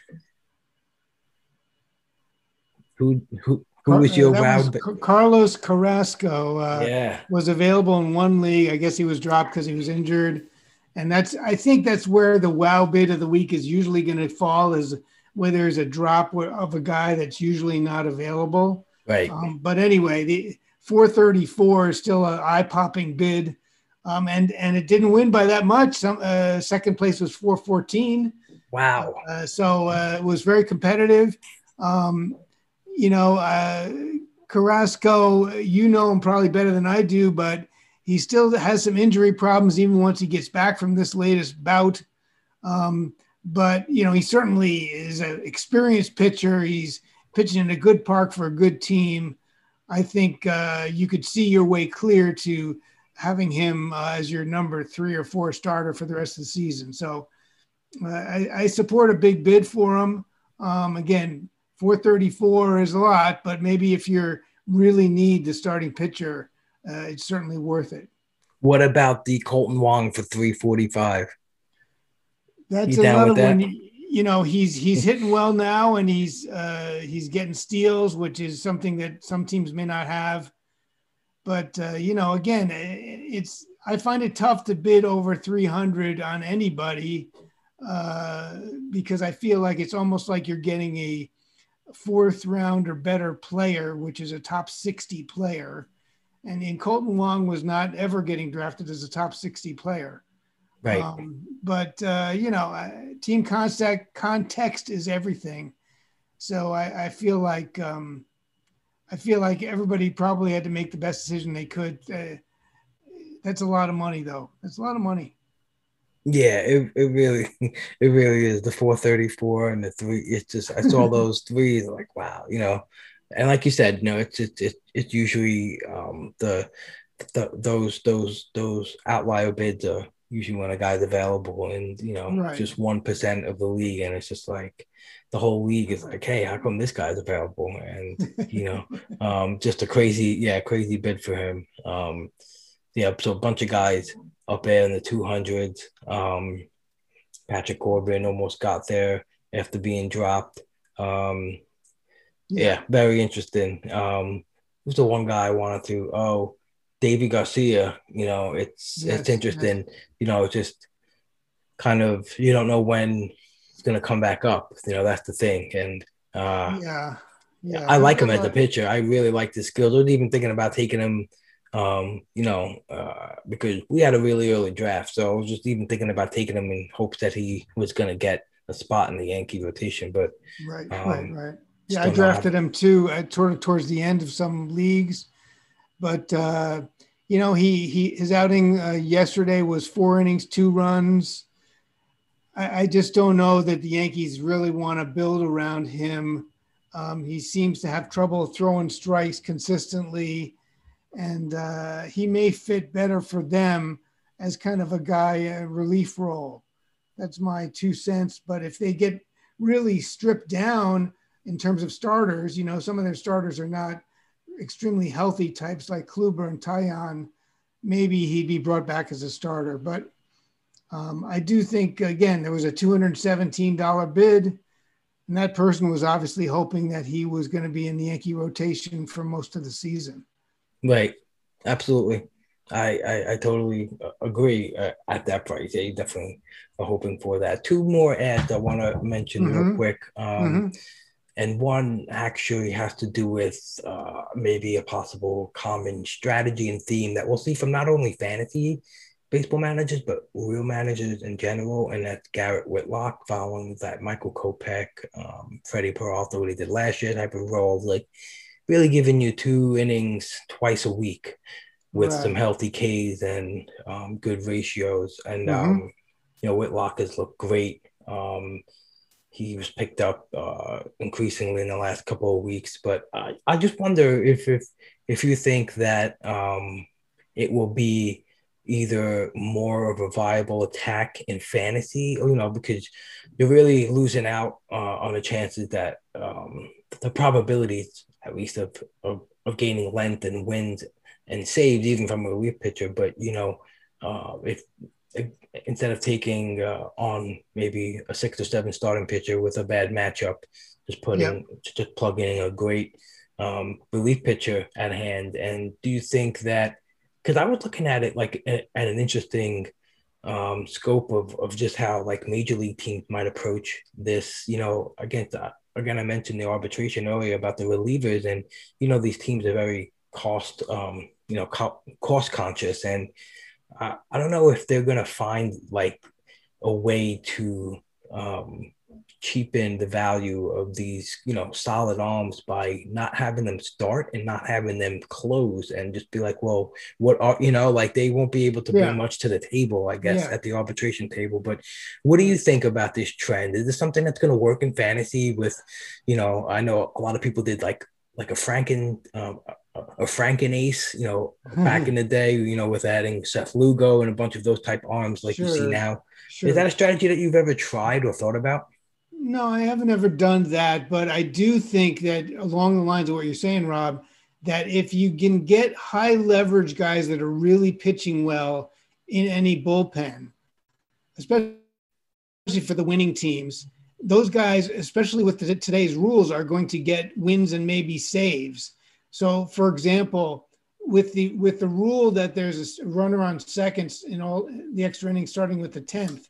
who who who was your that wow? was bid? Carlos Carrasco uh, yeah, was available in one league. I guess he was dropped because he was injured, and that's I think that's where the wow bid of the week is usually going to fall is where there's a drop of a guy that's usually not available. Right. Um, but anyway, the 434 is still an eye-popping bid, um, and and it didn't win by that much. Some uh, second place was 414, wow. uh, so uh, it was very competitive. Um, you know, uh, Carrasco, you know him probably better than I do, but he still has some injury problems even once he gets back from this latest bout. Um, but you know, he certainly is an experienced pitcher. He's pitching in a good park for a good team. I think uh, you could see your way clear to having him uh, as your number three or four starter for the rest of the season. So uh, I, I support a big bid for him. Um, again, 434 is a lot, but maybe if you really need the starting pitcher, uh, it's certainly worth it. What about the Kolten Wong for three forty five? That's another that? one. You know, he's he's hitting well now, and he's uh, he's getting steals, which is something that some teams may not have. But uh, you know, again, it's I find it tough to bid over 300 on anybody uh, because I feel like it's almost like you're getting a fourth round or better player, which is a top 60 player. And, and Kolten Wong was not ever getting drafted as a top 60 player. Right. Um, but uh, you know, uh, team contact context is everything. So I, I feel like um, I feel like everybody probably had to make the best decision they could. Uh, that's a lot of money, though. That's a lot of money. yeah, it, it really it really is the four thirty four and the three. It's just I saw those threes like wow, you know, and like you said, you know, it's it's it's, it's usually um, the, the those those those outlier bids are usually when a guy's available and you know Right. just one percent of the league and it's just like the whole league is like hey how come this guy's available? And you know um just a crazy yeah crazy bid for him. Um yeah so a bunch of guys up there in the 200s um patrick corbin almost got there after being dropped. Um yeah, very interesting. Um who's the one guy i wanted to oh deivi garcia you know it's Yes, it's interesting you know it's just kind of you don't know when it's going to come back up you know that's the thing and uh yeah, yeah. I like him as a pitcher. I really like his skills. I was even thinking about taking him, um, you know, uh, because we had a really early draft. So I was just even thinking about taking him in hopes that he was going to get a spot in the Yankee rotation. But Right, Um, right, right. Yeah, I still not- drafted him too, at of towards the end of some leagues, but uh, you know, he he his outing uh, yesterday was four innings, two runs. I, I just don't know that the Yankees really want to build around him. Um, he seems to have trouble throwing strikes consistently, and uh, he may fit better for them as kind of a guy a relief role. That's my two cents. But if they get really stripped down in terms of starters, you know, some of their starters are not extremely healthy types like Kluber and Taillon. Maybe he'd be brought back as a starter. But um, I do think, again, there was a $217 bid. And that person was obviously hoping that he was going to be in the Yankee rotation for most of the season. right, absolutely, I I, I totally uh, agree uh, at that price. They definitely are hoping for that. Two more ads I want to mention real Mhm. quick. Um, Mhm. And one actually has to do with uh, maybe a possible common strategy and theme that we'll see from not only fantasy baseball managers, but real managers in general, and that's Garrett Whitlock following that Michael Kopech, um, Freddie Peralta, what he did last year type of role, like really giving you two innings twice a week with right. some healthy Ks and um, good ratios. And mm-hmm. um, you know, Whitlock has looked great. Um, he was picked up uh, increasingly in the last couple of weeks, but I, I just wonder if if if you think that um, it will be either more of a viable attack in fantasy, or you know, because you're really losing out uh, on the chances that um, the probabilities, at least of, of, of gaining length and wins and saves, even from a relief pitcher. But you know, uh, if, if, instead of taking uh, on maybe a six or seven starting pitcher with a bad matchup, just putting yep. just plugging in a great um, relief pitcher at hand. And do you think that because I was looking at it like at, at an interesting um, scope of, of just how like major league teams might approach this. You know, again, again, I mentioned the arbitration earlier about the relievers, and you know these teams are very cost, um, you know, co- cost conscious, and I, I don't know if they're gonna find like a way to um, cheapen the value of these, you know, solid arms by not having them start and not having them close and just be like, well, what are, you know, like they won't be able to yeah. bring much to the table, I guess, yeah. at the arbitration table. But what do you think about this trend? Is this something that's going to work in fantasy with, you know, I know a lot of people did like, like a Franken, um, a Franken ace, you know, hmm. back in the day, you know, with adding Seth Lugo and a bunch of those type arms like sure. you see now. Sure. Is that a strategy that you've ever tried or thought about? No, I haven't ever done that, but I do think that along the lines of what you're saying, Rob, that if you can get high leverage guys that are really pitching well in any bullpen, especially for the winning teams, those guys, especially with the, today's rules, are going to get wins and maybe saves. So, for example, with the with the rule that there's a runner on seconds in all the extra innings starting with the tenth,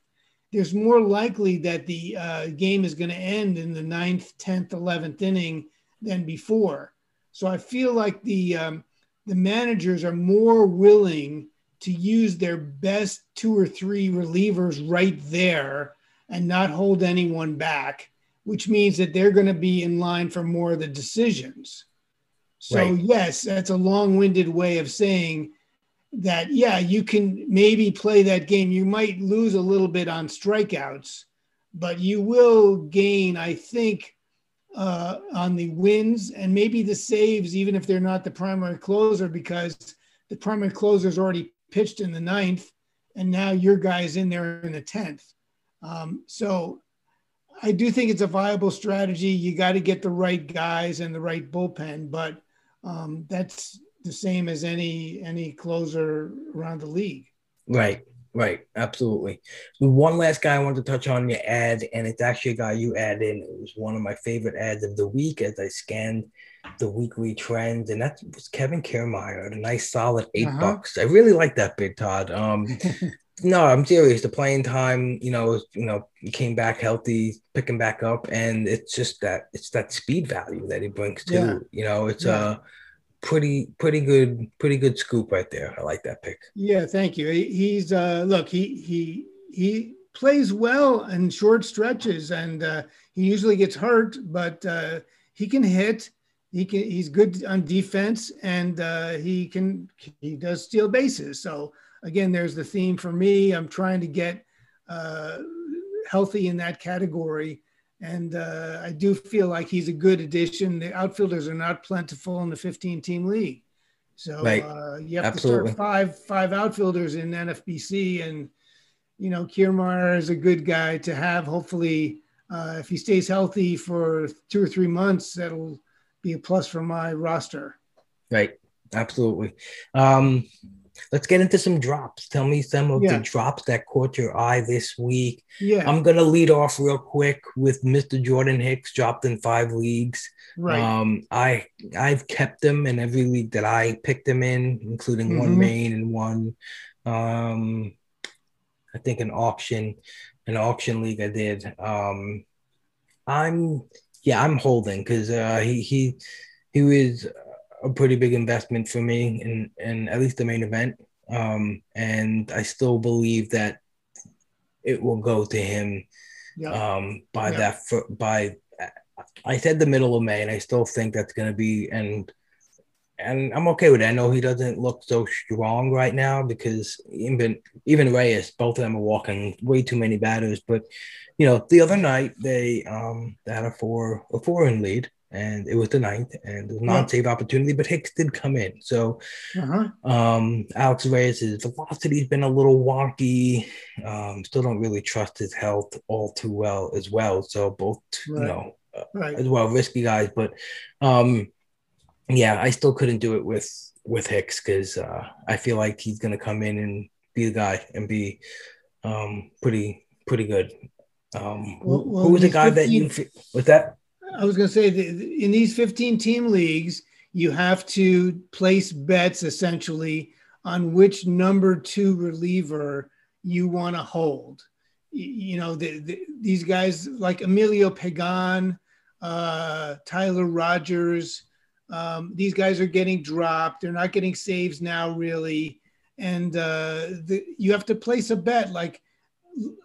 there's more likely that the uh, game is going to end in the ninth, 10th, 11th inning than before. So I feel like the, um, the managers are more willing to use their best two or three relievers right there and not hold anyone back, which means that they're going to be in line for more of the decisions. So, right. yes, that's a long winded way of saying that yeah you can maybe play that game. You might lose a little bit on strikeouts but you will gain i think uh, on the wins and maybe the saves even if they're not the primary closer because the primary closer is already pitched in the ninth and now your guy's in there in the 10th um, so i do think it's a viable strategy. You got to get the right guys and the right bullpen but um, that's the same as any any closer around the league. Right, right, absolutely. One last guy I wanted to touch on your ad, and it's actually a guy you added in. It was one of my favorite ads of the week as I scanned the weekly trends, and that was Kevin Kiermaier, a nice solid 8 uh-huh. bucks. I really like that big Todd. Um, no, I'm serious. The playing time, you know, you know, he came back healthy, picking back up, and it's just that it's that speed value that he brings too. Yeah. You know, it's yeah. uh pretty pretty good pretty good scoop right there. I like that pick. Yeah, thank you. He's uh look, he he he plays well in short stretches and uh he usually gets hurt, but uh he can hit. He can he's good on defense and uh he can he does steal bases. So again, there's the theme for me. I'm trying to get uh healthy in that category and uh, I do feel like he's a good addition. The outfielders are not plentiful in the 15 team league. So right. uh, you have Absolutely. to start five five outfielders in NFBC, and you know Kiermaier is a good guy to have. Hopefully, uh, if he stays healthy for two or three months, that'll be a plus for my roster. Right. Absolutely. Um, let's get into some drops. Tell me some of yeah. the drops that caught your eye this week. Yeah. I'm gonna lead off real quick with Mr. Jordan Hicks dropped in five leagues. Right. Um, I I've kept him in every league that I picked him in, including mm-hmm. one main and one um I think an auction, an auction league I did. Um I'm yeah, I'm holding because uh he he he was a pretty big investment for me in, in at least the main event. um, and I still believe that it will go to him um, by that fir- by I said the middle of May, and I still think that's going to be and and I'm okay with it. I know he doesn't look so strong right now because even even Reyes, both of them are walking way too many batters. But you know, the other night they um they had a four a four in lead, and it was the ninth, and it was a Yeah. non-save opportunity, but Hicks did come in. So Uh-huh. um, Alex Reyes' velocity's been a little wonky. Um, still don't really trust his health all too well as well. So both, you know, uh, Right. as well risky guys. But um, yeah, I still couldn't do it with with Hicks because uh, I feel like he's gonna come in and be the guy and be um pretty pretty good. Um, who- Well- well, who was the guy that you 15 fe- was that? I was going to say in these 15 team leagues, you have to place bets essentially on which number two reliever you want to hold. You know, the, the, these guys like Emilio Pagan, uh, Tyler Rogers, um, these guys are getting dropped. They're not getting saves now, really. And uh, the, you have to place a bet like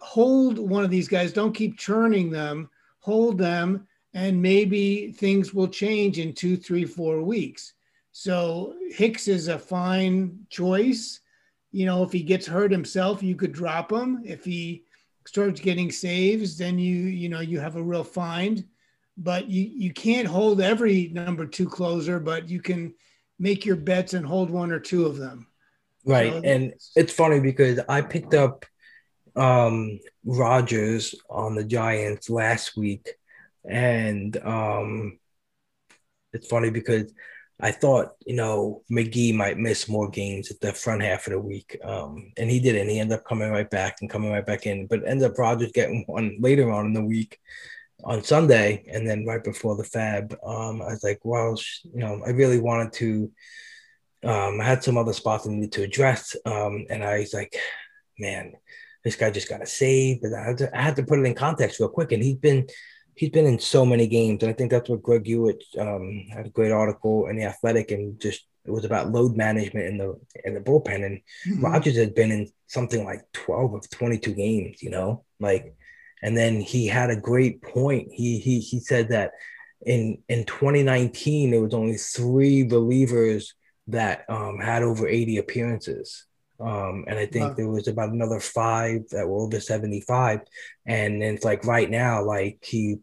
hold one of these guys, don't keep churning them, hold them and maybe things will change in two, three, four weeks. So Hicks is a fine choice. You know, if he gets hurt himself, you could drop him. If he starts getting saves, then you you know you have a real find. But you you can't hold every number two closer, but you can make your bets and hold one or two of them. Right. So- and it's funny because I picked up um Rogers on the Giants last week and um it's funny because I thought, you know, McGee might miss more games at the front half of the week. Um, and he didn't. He ended up coming right back and coming right back in, but ended up Rogers getting one later on in the week on Sunday. And then right before the fab, um, I was like, well, you know, I really wanted to um, I had some other spots I needed to address. Um, and I was like, man, this guy just got a save. But I had, to, I had to put it in context real quick. And he's been he's been in so many games. And I think that's what Greg Hewitt um, had a great article in the Athletic, and just it was about load management in the in the bullpen. And Mm-hmm. Rogers had been in something like 12 of 22 games, you know, like, and then he had a great point. He, he, he said that in, in 2019, there was only three relievers that um, had over 80 appearances. Um, and I think Wow. there was about another five that were over 75. And then it's like right now, like he,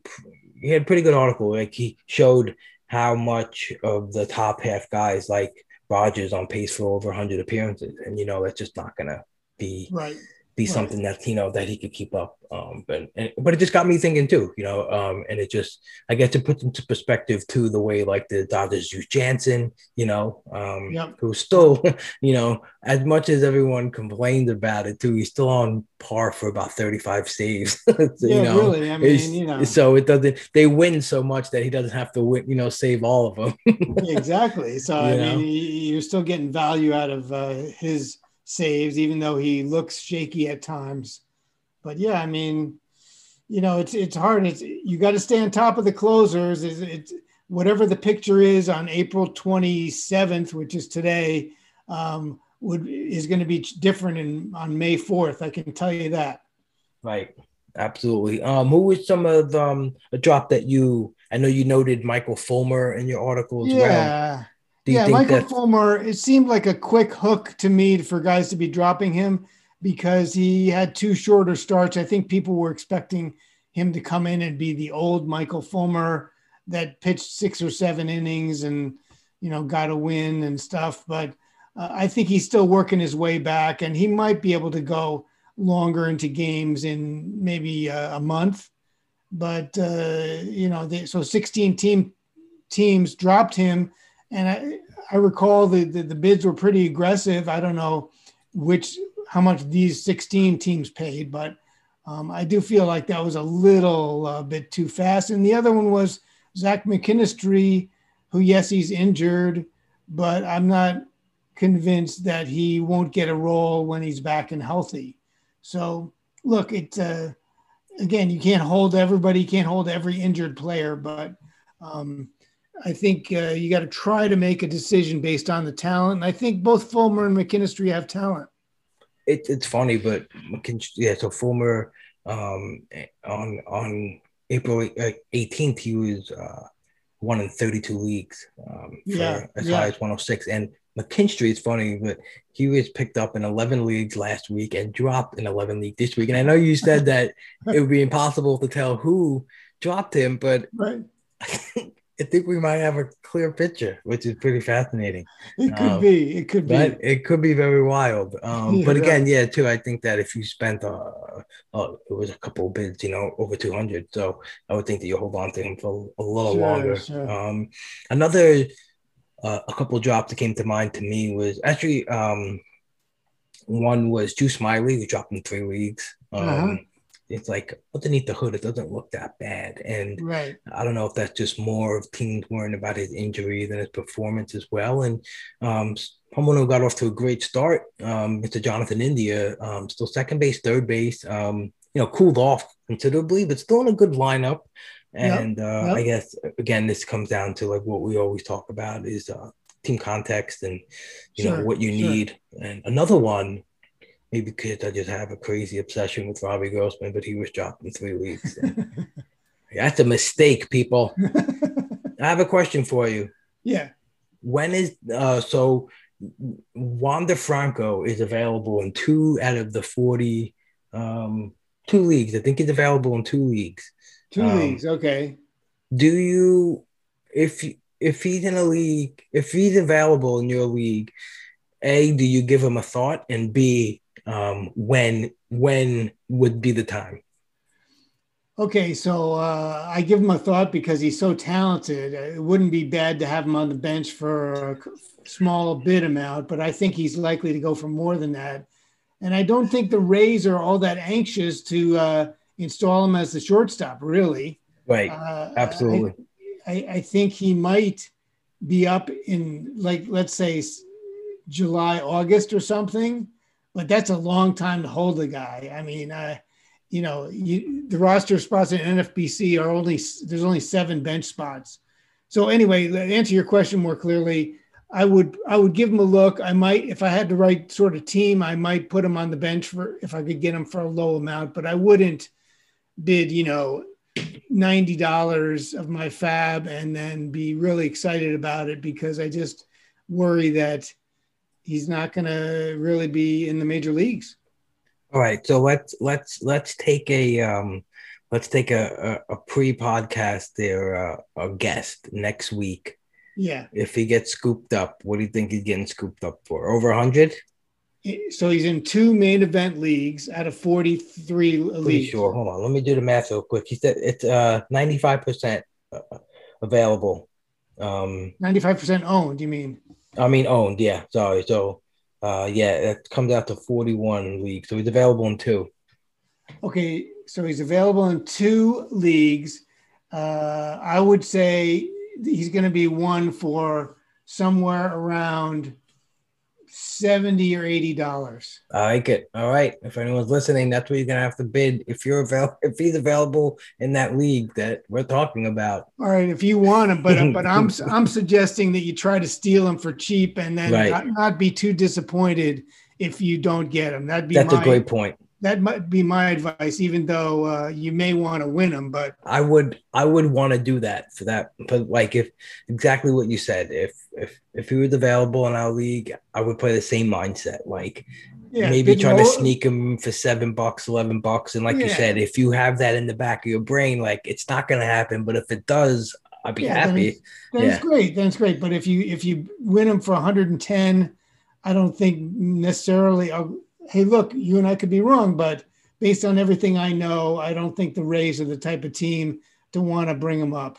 he had a pretty good article. Like he showed how much of the top half guys, like Rogers on pace for over 100 appearances, and you know that's just not gonna be Right. Be something that you know that he could keep up. Um, but and, but it just got me thinking too, you know. Um, and it just I guess it puts into perspective too the way like the Dodgers use Jansen, you know, um, Yep. who's still, you know, as much as everyone complained about it too, he's still on par for about 35 saves. So, Yeah, you know, really. I mean, you know. so it doesn't. They win so much that he doesn't have to win, you know, save all of them. exactly. So I You mean, know? he- you're still getting value out of uh, his saves, even though he looks shaky at times. But yeah, I mean, you know, it's it's hard. It's you got to stay on top of the closers. Is it whatever the picture is on April 27th, which is today, um, would is going to be different in on May 4th. I can tell you that. Right. Absolutely. Um, who was some of um a drop that you I know you noted Michael Fulmer in your article as well. Yeah. Do yeah, Michael that Fulmer, it seemed like a quick hook to me for guys to be dropping him because he had two shorter starts. I think people were expecting him to come in and be the old Michael Fulmer that pitched six or seven innings and, you know, got a win and stuff. But uh, I think he's still working his way back and he might be able to go longer into games in maybe uh, a month. But, uh, you know, they, so 16 team teams dropped him and I, I recall the, the the bids were pretty aggressive. I don't know which how much these 16 teams paid, but um, I do feel like that was a little uh, bit too fast. And the other one was Zach McKinstry, who yes he's injured, but I'm not convinced that he won't get a role when he's back and healthy. So look, it uh, again you can't hold everybody, you can't hold every injured player, but um, I think uh, you got to try to make a decision based on the talent. And I think both Fulmer and McKinstry have talent. It, it's funny, but McKinstry, yeah. So Fulmer um, on on April eighteenth, he was uh, one in thirty two weeks um, for Yeah, as yeah. high as one hundred six. And McKinstry is funny, but he was picked up in eleven leagues last week and dropped in eleven leagues this week. And I know you said that it would be impossible to tell who dropped him, but Right. I think we might have a clear picture, which is pretty fascinating. It could Um, be. It could be. It could be very wild. Um, Yeah, but again, yeah, too. I think that if you spent, uh, uh, it was a couple of bids, you know, over two hundred. So I would think that you hold on to him for a little Sure, longer. sure. Um, another, uh, a couple drops that came to mind to me was actually, um, one was Drew Smyly, who dropped in three leagues. Um, Uh-huh. It's like underneath the hood, it doesn't look that bad, and right. I don't know if that's just more of teams worrying about his injury than his performance as well. And um, someone who got off to a great start, um, Mr. Jonathan India, um, still second base, third base, um, you know, cooled off considerably, but still in a good lineup. Yep, And uh, yep. I guess again, this comes down to like what we always talk about is uh, team context and you know what you sure. need. And another one, maybe because I just have a crazy obsession with Robbie Grossman, but he was dropped in three weeks. That's a mistake, people. I have a question for you. yeah. When is uh so Wander Franco is available in two out of the 40 um two leagues. I think he's available in two leagues. Two Um, leagues. Okay. Do you if if he's in a league, if he's available in your league, A, do you give him a thought? And B, um when when would be the time? Okay, so uh, I give him a thought because he's so talented. It wouldn't be bad to have him on the bench for a small bid amount, but I think he's likely to go for more than that. And I don't think the Rays are all that anxious to uh, install him as the shortstop, really. Right. Uh, Absolutely. I, I, I think he might be up in, like, let's say July, August or something, but that's a long time to hold a guy. I mean, uh, you know, you, the roster spots in NFBC are only there's only seven bench spots. So anyway, to answer your question more clearly, I would I would give him a look. I might if I had the right sort of team, I might put him on the bench for if I could get him for a low amount, but I wouldn't bid you know ninety dollars of my fab and then be really excited about it because I just worry that he's not going to really be in the major leagues. All right, so let's let's let's take a um let's take a a, a pre-podcast there uh, a guest next week. Yeah. If he gets scooped up, what do you think he's getting scooped up for? Over hundred? So he's in two main event leagues out of 43 Pretty leagues. sure. Hold on, let me do the math real quick. He said it's uh ninety five percent uh, available. Um, 95% owned, you mean? I mean owned. Yeah, sorry. So, uh, yeah, it comes out to forty one leagues. So he's available in two. Okay, so he's available in two leagues. Uh, I would say he's going to be one for somewhere around 70 or 80 dollars. I like it. All right. If anyone's listening, that's what you're gonna have to bid. If you're avail- if he's available in that league that we're talking about. All right, if you want him, but but I'm I'm suggesting that you try to steal him for cheap and then Right. not, not be too disappointed if you don't get him. That'd be That's my, a great point. That might be my advice, even though uh, you may want to win them. But I would I would want to do that for that. But like if exactly what you said, if if if he was available in our league, I would play the same mindset. Like yeah, maybe try to sneak him for seven bucks, eleven bucks. And like you said, if you have that in the back of your brain, like it's not gonna happen. But if it does, I'd be Yeah, happy. That's Yeah. great. That's great. But if you if you win them for 110, I don't think necessarily. I'll, hey, look, you and I could be wrong, but based on everything I know, I don't think the Rays are the type of team to want to bring them up.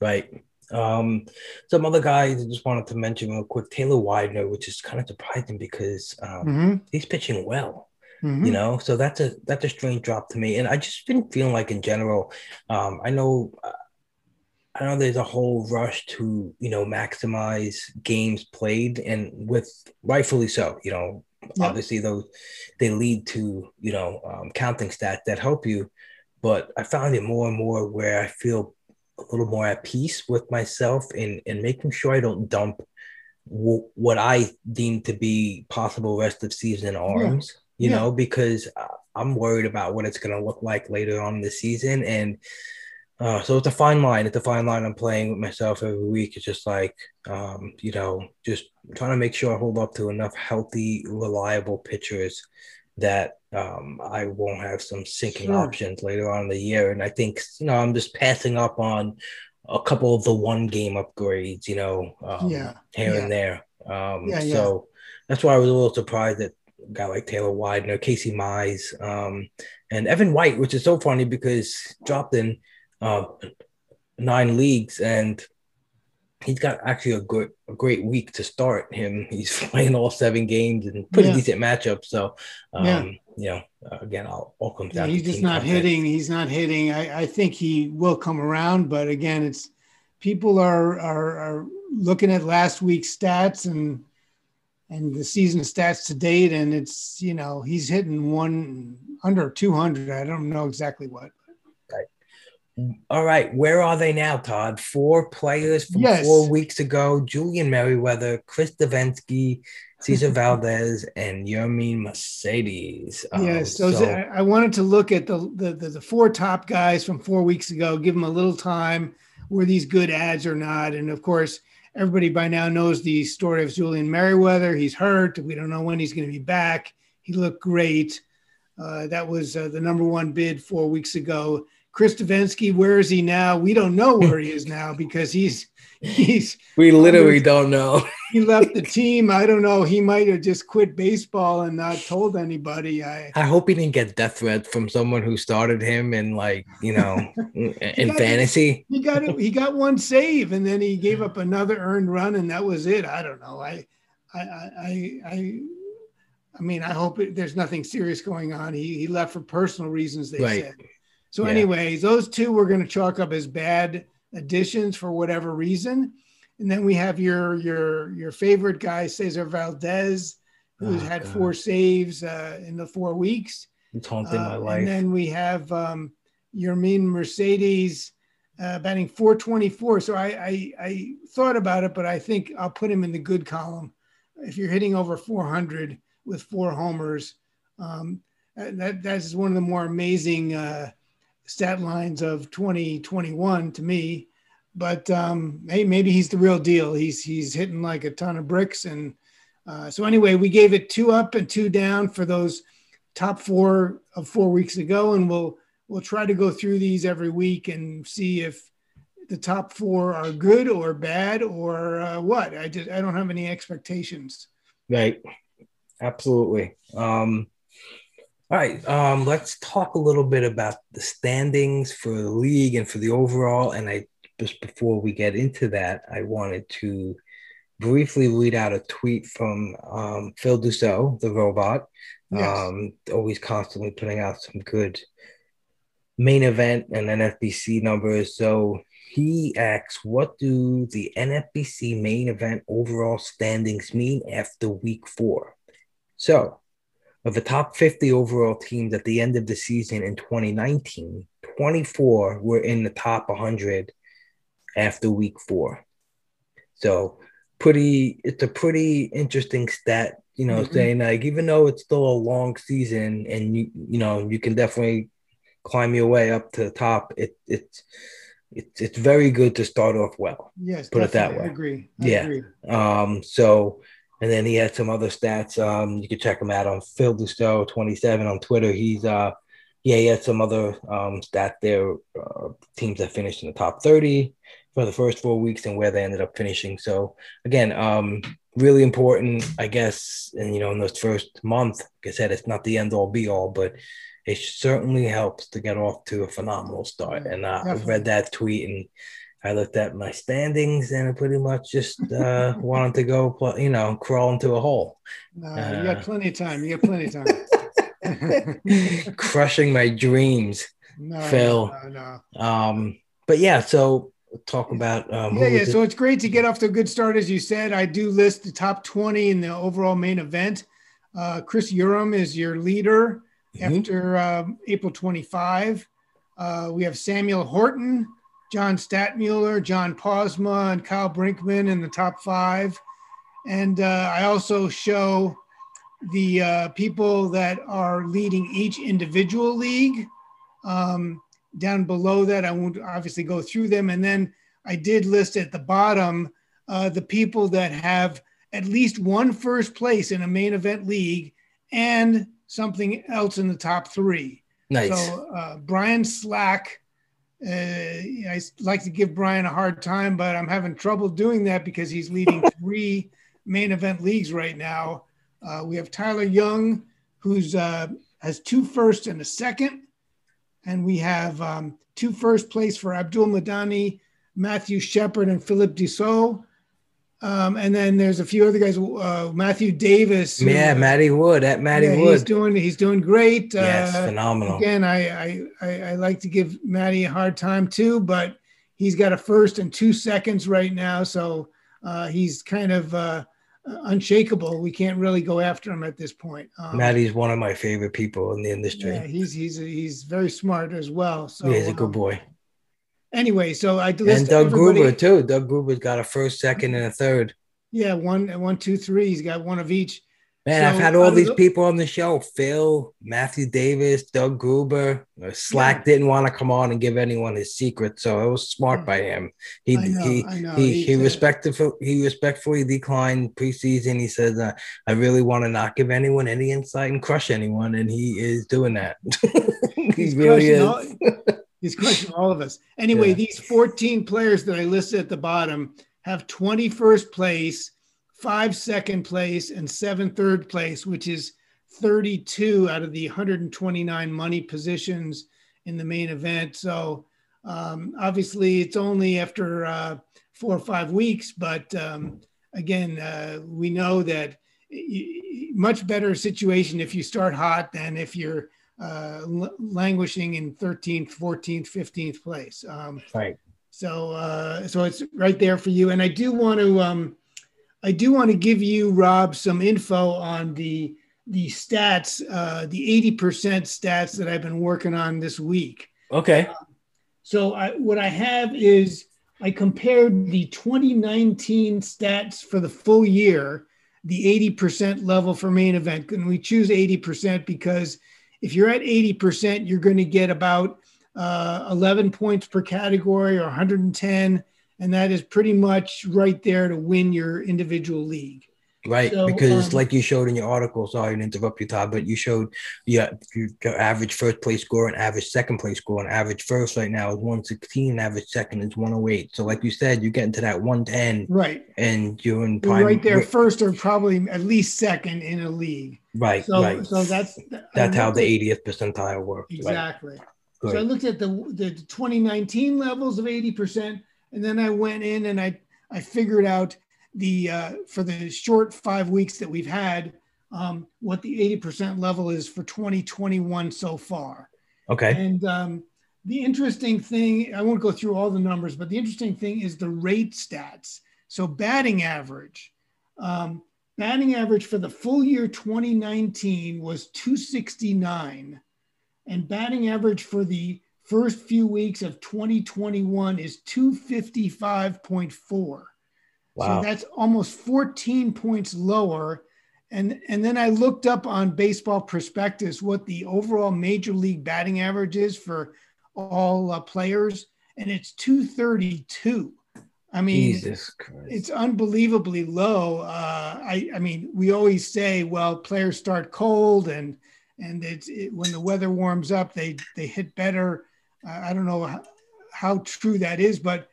Right. Um, some other guys I just wanted to mention real quick. Taylor Widener, which is kind of surprising because um, Mm-hmm. he's pitching well. Mhm. you know so that's a that's a strange drop to me and i just been feeling like in general um i know uh, i know there's a whole rush to you know maximize games played and with rightfully so you know Yeah. obviously those they lead to you know um, counting stats that help you but i found it more and more where i feel a little more at peace with myself and and making sure I don't dump w- what I deem to be possible rest of season arms. Yeah. You yeah. know, because I'm worried about what it's going to look like later on in the season, and uh, so it's a fine line. It's a fine line I'm playing with myself every week. It's just like, um, you know, just trying to make sure I hold up to enough healthy, reliable pitchers that um, I won't have some sinking sure. options later on in the year. And I think, you know, I'm just passing up on a couple of the one game upgrades, you know, um, yeah. here yeah. and there. Um, yeah, so that's why I was a little surprised that a guy like Taylor Widener, Casey Mize, um, and Evan White, which is so funny because dropped in – uh, nine leagues, and he's got actually a good, a great week to start him. He's playing all seven games and pretty yeah. decent matchups. So, um, yeah. you know, uh, again, I'll all comes down. Yeah, he's just not context. hitting. He's not hitting. I, I think he will come around, but again, it's people are, are are looking at last week's stats and and the season stats to date, and it's you know he's hitting one under 200. I don't know exactly what. All right, where are they now, Todd? Four players from yes. four weeks ago: Julian Merryweather, Chris Devenski, Cesar Valdez, and Yermin Mercedes. Um, yes, so, I wanted to look at the, the, the the four top guys from four weeks ago. Give them a little time. Were these good ads or not? And of course, everybody by now knows the story of Julian Merryweather. He's hurt. We don't know when he's going to be back. He looked great. Uh, that was uh, the number one bid four weeks ago. Chris Devenski, where is he now? We don't know where he is now because he's he's we literally don't know. he left the team. I don't know. He might have just quit baseball and not told anybody. I I hope he didn't get death threats from someone who started him and like you know in got, fantasy. He got it. He got one save and then he gave up another earned run and that was it. I don't know. I I I I. I mean, I hope it, there's nothing serious going on. He, he left for personal reasons. They right. said. So, yeah. anyways, those two we're going to chalk up as bad additions for whatever reason. And then we have your your your favorite guy, Cesar Valdez, who's oh, had God. four saves uh, in the four weeks. It's haunting uh, my life. And then we have um, Yermin Mercedes uh, batting 424. So I, I I thought about it, but I think I'll put him in the good column. If you're hitting over 400 with four homers, um, that that is one of the more amazing uh, stat lines of 2021 to me. But um, hey, maybe he's the real deal. He's he's hitting like a ton of bricks. And uh, so anyway, we gave it two up and two down for those top four of four weeks ago, and we'll we'll try to go through these every week and see if the top four are good or bad or uh, what. I just I don't have any expectations. Right. Absolutely. Um, all right, um, let's talk a little bit about the standings for the league and for the overall. And I just before we get into that, I wanted to briefly read out a tweet from um, Phil Dussault, the robot. Yes. Um, always constantly putting out some good main event and NFBC numbers. So he asks, what do the NFBC main event overall standings mean after week four? So of the top 50 overall teams at the end of the season in 2019, 24 were in the top 100 after week four. So, pretty, it's a pretty interesting stat, you know, mm-hmm. saying like, even though it's still a long season and you, you know, you can definitely climb your way up to the top, it, it's, it's, it's very good to start off well. Yes, put it that way. I agree. I yeah. Agree. Um, so, and then he had some other stats. Um, you can check him out on Phil Dussault 27 on Twitter. He's uh yeah, he had some other um stat there, uh, teams that finished in the top 30 for the first four weeks and where they ended up finishing. So again, um really important, I guess, and you know, in this first month, like I said, it's not the end all be all, but it certainly helps to get off to a phenomenal start. And uh, I read that tweet and I looked at my standings and I pretty much just uh, wanted to go, you know, crawl into a hole. No, uh, you got plenty of time. You got plenty of time. crushing my dreams, no, Phil. No, no, Um, but yeah, so talk about. Um, yeah, yeah. So it's great to get off to a good start, as you said. I do list the top 20 in the overall main event. Uh, Chris Urim is your leader mm-hmm. after um, April 25. Uh, we have Samuel Horton John Statmuller, John Posma, and Kyle Brinkman in the top five. And uh, I also show the uh, people that are leading each individual league. Um, down below that, I won't obviously go through them. And then I did list at the bottom uh, the people that have at least one first place in a main event league and something else in the top three. Nice. So uh, Brian Slack, uh, I like to give Brian a hard time, but I'm having trouble doing that because he's leading three main event leagues right now. Uh, we have Tyler Young, who's uh, has two first and a second, and we have um, two first place for Abdul Madani, Matthew Shepard, and Philip Dussault. Um, and then there's a few other guys, uh, Matthew Davis. who- yeah, Matty Wood at Matty yeah, he's doing he's doing great. Yes, Uh, phenomenal. Again, I, I I I like to give Matty a hard time too, but he's got a first and two seconds right now, so uh, he's kind of uh, unshakable. We can't really go after him at this point. Um, Matty's one of my favorite people in the industry. yeah, he's he's he's very smart as well. So Yeah, he's a good um, boy. Anyway, so I And Doug Gruber too. Doug Gruber's got a first, second, and a third. Yeah, one one two three. He's got one of each. Man, So, I've had all these people on the show: Phil, Matthew Davis, Doug Gruber. Uh, Slack didn't want to come on and give anyone his secret, so it was smart by him. He I know, he I know. he, he a- respectful he respectfully declined preseason. He said, uh, "I really want to not give anyone any insight and crush anyone," and he is doing that. he He's really is. crushing he's crushing all of us. Anyway, Yeah. these 14 players that I listed at the bottom have 21st place, five second place, and seven third place, which is 32 out of the 129 money positions in the main event. So um, obviously, it's only after uh, four or five weeks, but um, again, uh, we know that much better situation if you start hot than if you're uh, languishing in 13th, 14th, 15th place. Um, Right. so, uh, so it's right there for you. And I do want to, um, I do want to give you, Rob, some info on the the stats, uh, the 80% stats that I've been working on this week. Okay. So I, what I have is I compared the 2019 stats for the full year, the 80% level for main event. And we choose 80% because if you're at 80%, you're going to get about uh, 11 points per category or 110. And that is pretty much right there to win your individual league. Right, So, because um, like you showed in your article, sorry to interrupt you, Todd, but you showed yeah, you got average first place score and average second place score, and average first right now is 116, average second is 108. So, like you said, you get into that 110 Right. and you're in prime. right there, first or probably at least second in a league. Right, So, right. so that's That's how the 80th percentile works. Right. Exactly. So I looked at the the 2019 levels of 80%, and then I went in and I I figured out the uh, for the short five weeks that we've had um, what the 80% level is for 2021 so far. Okay. And um, the interesting thing, I won't go through all the numbers, but the interesting thing is the rate stats. So batting average, um, batting average for the full year 2019 was 269, and batting average for the first few weeks of 2021 is 255.4. Wow. So that's almost 14 points lower. And, and then I looked up on baseball prospectus what the overall major league batting average is for all uh, players, and it's 232. I mean, Jesus it's unbelievably low. Uh, I, I mean, we always say, well, players start cold, and and it's it, when the weather warms up, they they hit better. Uh, I don't know how, how true that is, but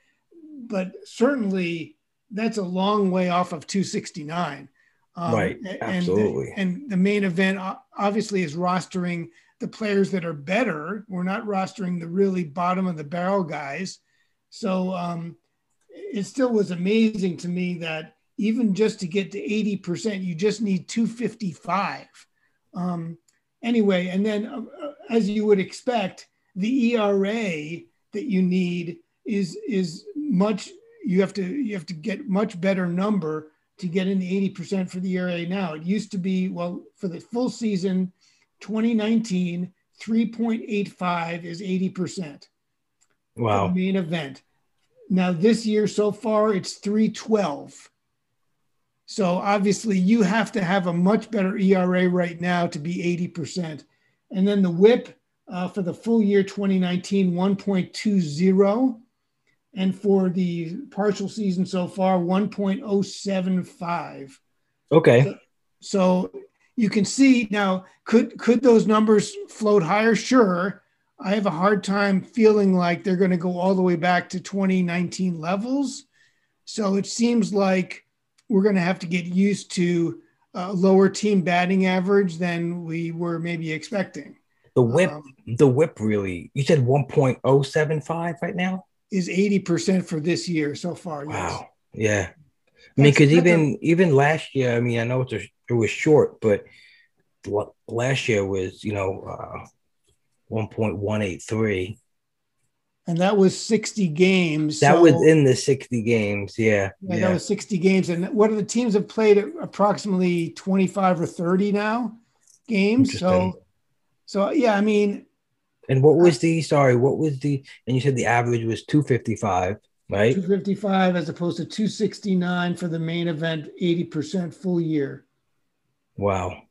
but certainly that's a long way off of 269. Um, Right, and- absolutely. And, the main event obviously is rostering the players that are better. We're not rostering the really bottom of the barrel guys. So um, it still was amazing to me that even just to get to 80%, you just need 255. Um, anyway, and then uh, uh, as you would expect, the ERA that you need is is much you have to you have to get much better number to get in the 80% for the ERA now. It used to be well for the full season 2019 3.85 is 80%. Wow. main event. Now this year so far it's 312. So obviously you have to have a much better ERA right now to be 80%. And then the whip uh, for the full year 2019 1.20 and for the partial season so far 1.075. Okay. So you can see now could could those numbers float higher? Sure. I have a hard time feeling like they're going to go all the way back to 2019 levels. So it seems like we're going to have to get used to a lower team batting average than we were maybe expecting. The whip, Um, the whip really. You said 1.075 right now. Is 80% for this year so far. Yes. Wow. Yeah. I mean, because that's a- even even last year, I mean, I know it's a, it was short, but last year was you know uh, 1.183. And that was 60 games. That so- was in the 60 games. Yeah. Yeah, Yeah. that was 60 games. And what are the teams have played approximately 25 or 30 now games? So, so yeah, I mean, and what was the sorry? What was the? And you said the average was 255, right? 255 as opposed to 269 for the main event, 80% full year. Wow.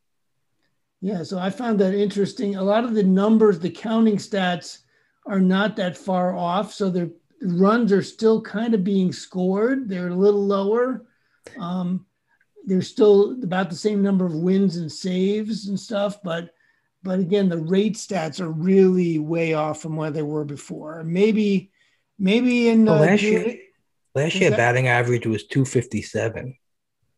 Yeah, so I found that interesting. A lot of the numbers, the counting stats are not that far off. So the runs are still kind of being scored. They're a little lower. Um, there's still about the same number of wins and saves and stuff, but but again, the rate stats are really way off from where they were before. Maybe maybe in Well, uh, last June- year- Last year, that- batting average was 257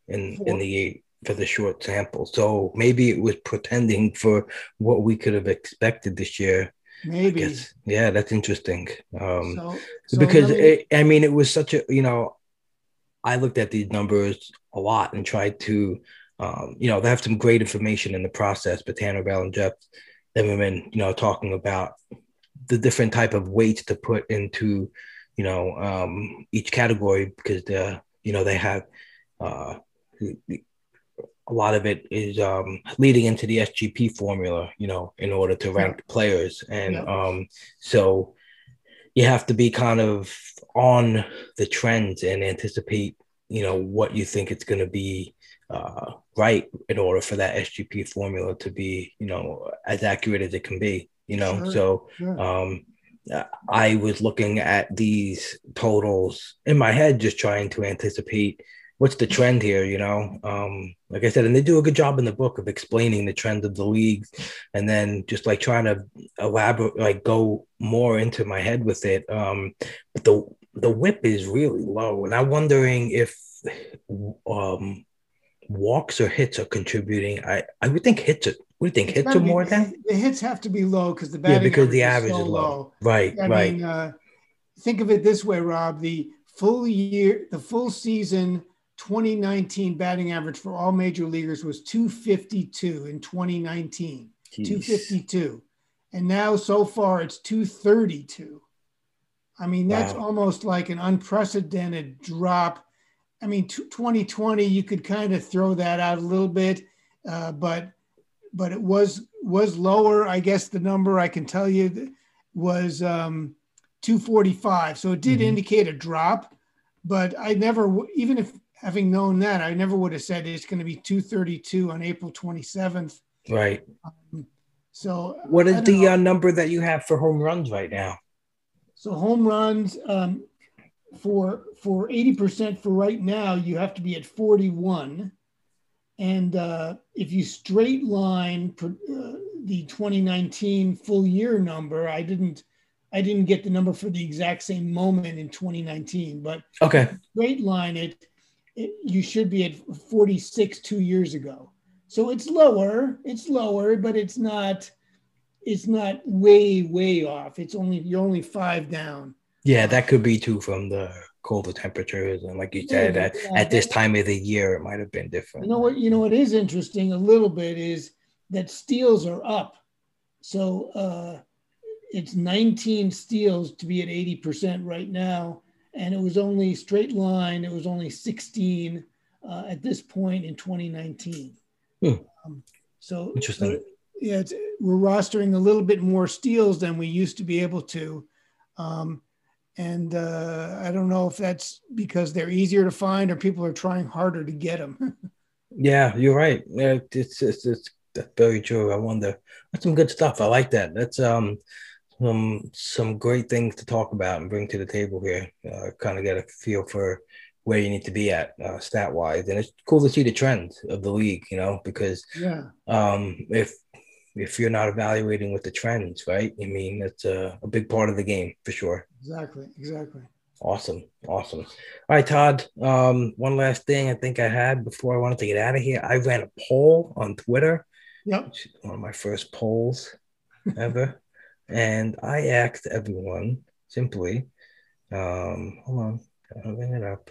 in For- in the eight for the short sample. So maybe it was pretending for what we could have expected this year. Maybe. Yeah, that's interesting. Um, so, so because me- it, I mean, it was such a you know, I looked at these numbers a lot and tried to, um, you know, they have some great information in the process. But Tanner Bell and Jeff Zimmerman, you know, talking about the different type of weights to put into, you know, um, each category because the you know they have uh, a lot of it is um, leading into the SGP formula, you know, in order to rank players, and Yeah. um, so you have to be kind of on the trends and anticipate, you know, what you think it's going to be uh, right in order for that SGP formula to be, you know, as accurate as it can be, you know. Sure. So Sure. um, I was looking at these totals in my head, just trying to anticipate what's the trend here, you know. Um, like I said, and they do a good job in the book of explaining the trend of the league, and then just like trying to elaborate, like go more into my head with it. Um, but the the whip is really low, and I'm wondering if um, walks or hits are contributing. I I would think hits are. Would think hits are more than? the hits have to be low because the batting Yeah, because the average is, is so low. Right, I right. mean, uh, think of it this way, Rob. The full year, the full season 2019 batting average for all major leaguers was 252 in 2019. Jeez. 252. And now so far it's 232. I mean, that's Wow. almost like an unprecedented drop. I mean, 2020, you could kind of throw that out a little bit, uh, but but it was was lower. I guess the number I can tell you was um, 245. So it did Mhm. indicate a drop, but I never, even if having known that, I never would have said it's going to be 232 on April 27th. Right. So What is the uh, number that you have for home runs right now? So home runs um, for for 80% for right now, you have to be at 41. And uh, if you straight line per, uh, the 2019 full year number, I didn't I didn't get the number for the exact same moment in 2019, but Okay. straight line it, it you should be at 46 two years ago. So it's lower, it's lower, but it's not it's not way way off. It's only you're only five down. Yeah, that could be too from the colder temperatures and like you said, Yeah, at, yeah, at this time of the year it might have been different. You know what? You know what is interesting a little bit is that steals are up. So uh, it's 19 steals to be at 80% right now, and it was only straight line. It was only 16 uh, at this point in 2019. Hmm. Um, so Interesting. so, yeah, it's, we're rostering a little bit more steals than we used to be able to. Um, and uh, I don't know if that's because they're easier to find or people are trying harder to get them. yeah, you're right. It's, it's it's that's very true. I wonder. That's some good stuff. I like that. That's um some some great things to talk about and bring to the table here. Uh, kind of get a feel for where you need to be at uh, stat wise, and it's cool to see the trends of the league. You know, because yeah, um, if if you're not evaluating with the trends, right? I mean, that's a, a big part of the game for sure. Exactly. Exactly. Awesome. Awesome. All right, Todd. Um, one last thing I think I had before I wanted to get out of here. I ran a poll on Twitter. Yep. One of my first polls ever. and I asked everyone simply, um, hold on, I'll bring it up.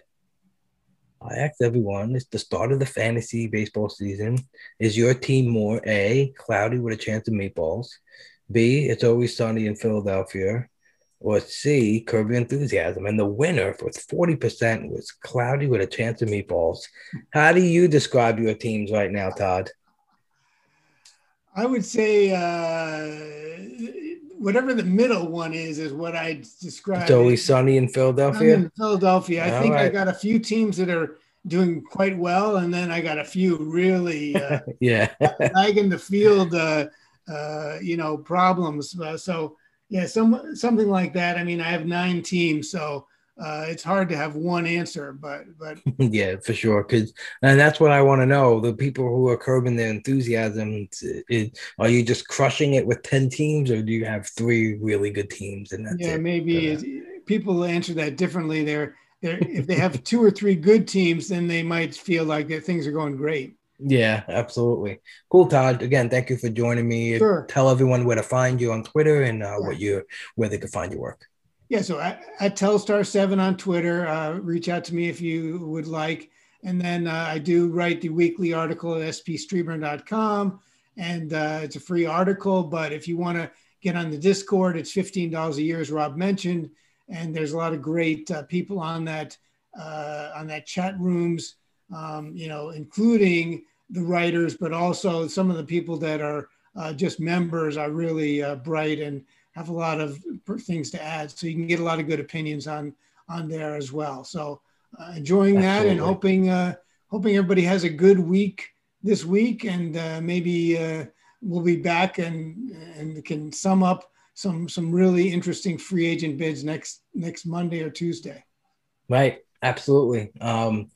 I asked everyone, it's the start of the fantasy baseball season. Is your team more A, cloudy with a chance of meatballs? B, it's always sunny in Philadelphia? Or C, curb your enthusiasm? And the winner for 40% was cloudy with a chance of meatballs. How do you describe your teams right now, Todd? I would say uh, whatever the middle one is is what I describe. It's always sunny in Philadelphia. in Philadelphia. I think right. I got a few teams that are doing quite well, and then I got a few really uh, yeah lagging the field. Uh, uh, you know problems. Uh, so yeah, some something like that. I mean, I have nine teams, so uh, it's hard to have one answer, but but yeah, for sure. Because and that's what I want to know. The people who are curbing their enthusiasm, it, are you just crushing it with ten teams, or do you have three really good teams? And that's yeah, it? maybe people answer that differently. They're they're if they have two or three good teams, then they might feel like that things are going great. Yeah, absolutely. Cool, Todd. Again, thank you for joining me. Sure. Tell everyone where to find you on Twitter and uh, what you where they can find your work. Yeah, so at, at Telstar7 on Twitter, uh, reach out to me if you would like. And then uh, I do write the weekly article at spstreamer.com. And uh, it's a free article, but if you want to get on the Discord, it's $15 a year, as Rob mentioned. And there's a lot of great uh, people on that uh, on that chat rooms, um, you know, including the writers, but also some of the people that are uh, just members are really bright and have a lot of things to add. So you can get a lot of good opinions on on there as well. So uh, enjoying Absolutely. that and hoping uh, hoping everybody has a good week this week, and uh, maybe uh, we'll be back and and can sum up some some really interesting free agent bids next next Monday or Tuesday. Right. Absolutely. Um,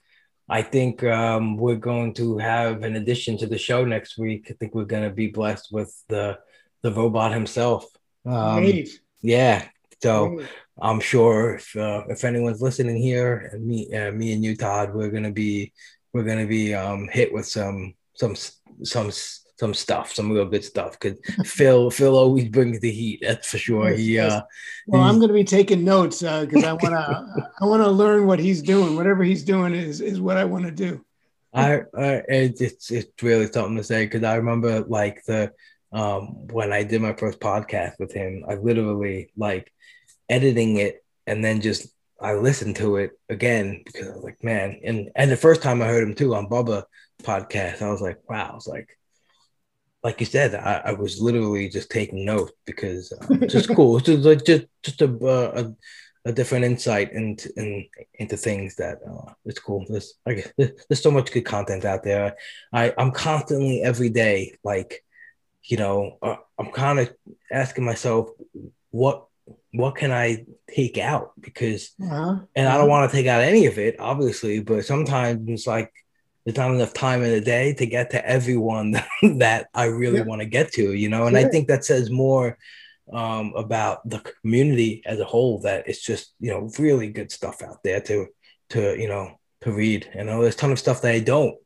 I think um, we're going to have an addition to the show next week. I think we're going to be blessed with the the robot himself. Um, Great. Yeah. So Great. I'm sure if uh, if anyone's listening here, and me, uh, me and you, Todd, we're gonna be we're gonna be um, hit with some some some some stuff, some real good stuff. Because Phil Phil always brings the heat. That's for sure. He. Uh, well, I'm going to be taking notes because uh, I want to I want to learn what he's doing. Whatever he's doing is is what I want to do. I, I it's it's really something to say because I remember like the um, when I did my first podcast with him. I literally like editing it and then just I listened to it again because I was like, man, and and the first time I heard him too on Bubba podcast, I was like, wow, I was like, like you said, I, I was literally just taking notes because uh, it's just cool. It's just like just just a, a a different insight into in, into things that uh, it's cool. There's like there's so much good content out there. I I'm constantly every day like you know, uh, I'm kind of asking myself, what what can I take out? Because, uh-huh. and I don't want to take out any of it, obviously, but sometimes it's like there's not enough time in the day to get to everyone that I really yeah. want to get to, you know. And I think that says more um, about the community as a whole. That it's just you know really good stuff out there to to you know to read. You know, there's a ton of stuff that I don't.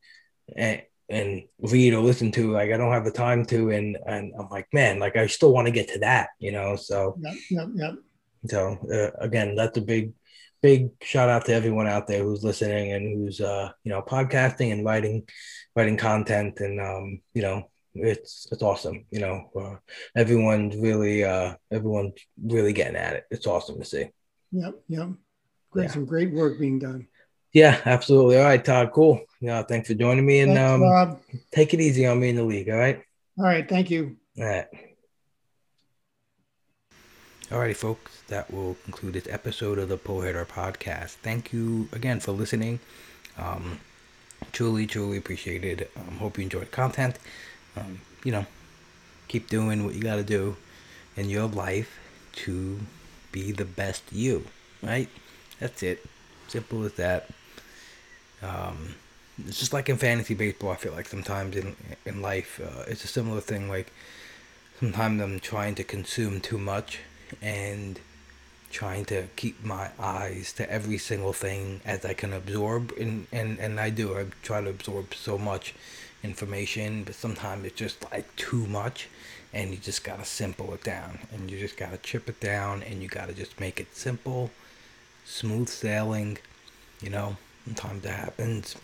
And, and read or listen to like i don't have the time to and and i'm like man like i still want to get to that you know so yep yep yep. So uh, again that's a big big shout out to everyone out there who's listening and who's uh you know podcasting and writing writing content and um you know it's it's awesome you know uh, everyone's really uh everyone's really getting at it. It's awesome to see. Yep yep. Great yeah. some great work being done yeah, absolutely. All right, Todd. Cool. Yeah, thanks for joining me. And thanks, um, Rob. take it easy on me in the league. All right. All right. Thank you. All right. Alrighty, folks, that will conclude this episode of the Pull Hitter Podcast. Thank you again for listening. Um, truly, truly appreciated. Um, hope you enjoyed the content. Um, you know, keep doing what you got to do in your life to be the best you, right? That's it. Simple as that. Um, it's just like in fantasy baseball. I feel like sometimes in in life, uh, it's a similar thing. Like sometimes I'm trying to consume too much and trying to keep my eyes to every single thing as I can absorb and and and I do. I try to absorb so much information, but sometimes it's just like too much and you just gotta simple it down and you just gotta chip it down and you gotta just make it simple, smooth sailing, you know. Sometimes that happens.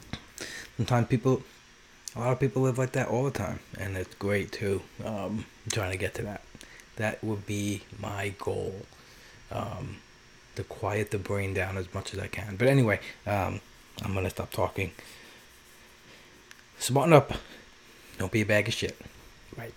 Sometimes people, a lot of people live like that all the time, and it's great too. Um, I'm trying to get to that. That would be my goal. Um, to quiet the brain down as much as I can. But anyway, um, I'm gonna stop talking. Smarten up. Don't be a bag of shit. Right.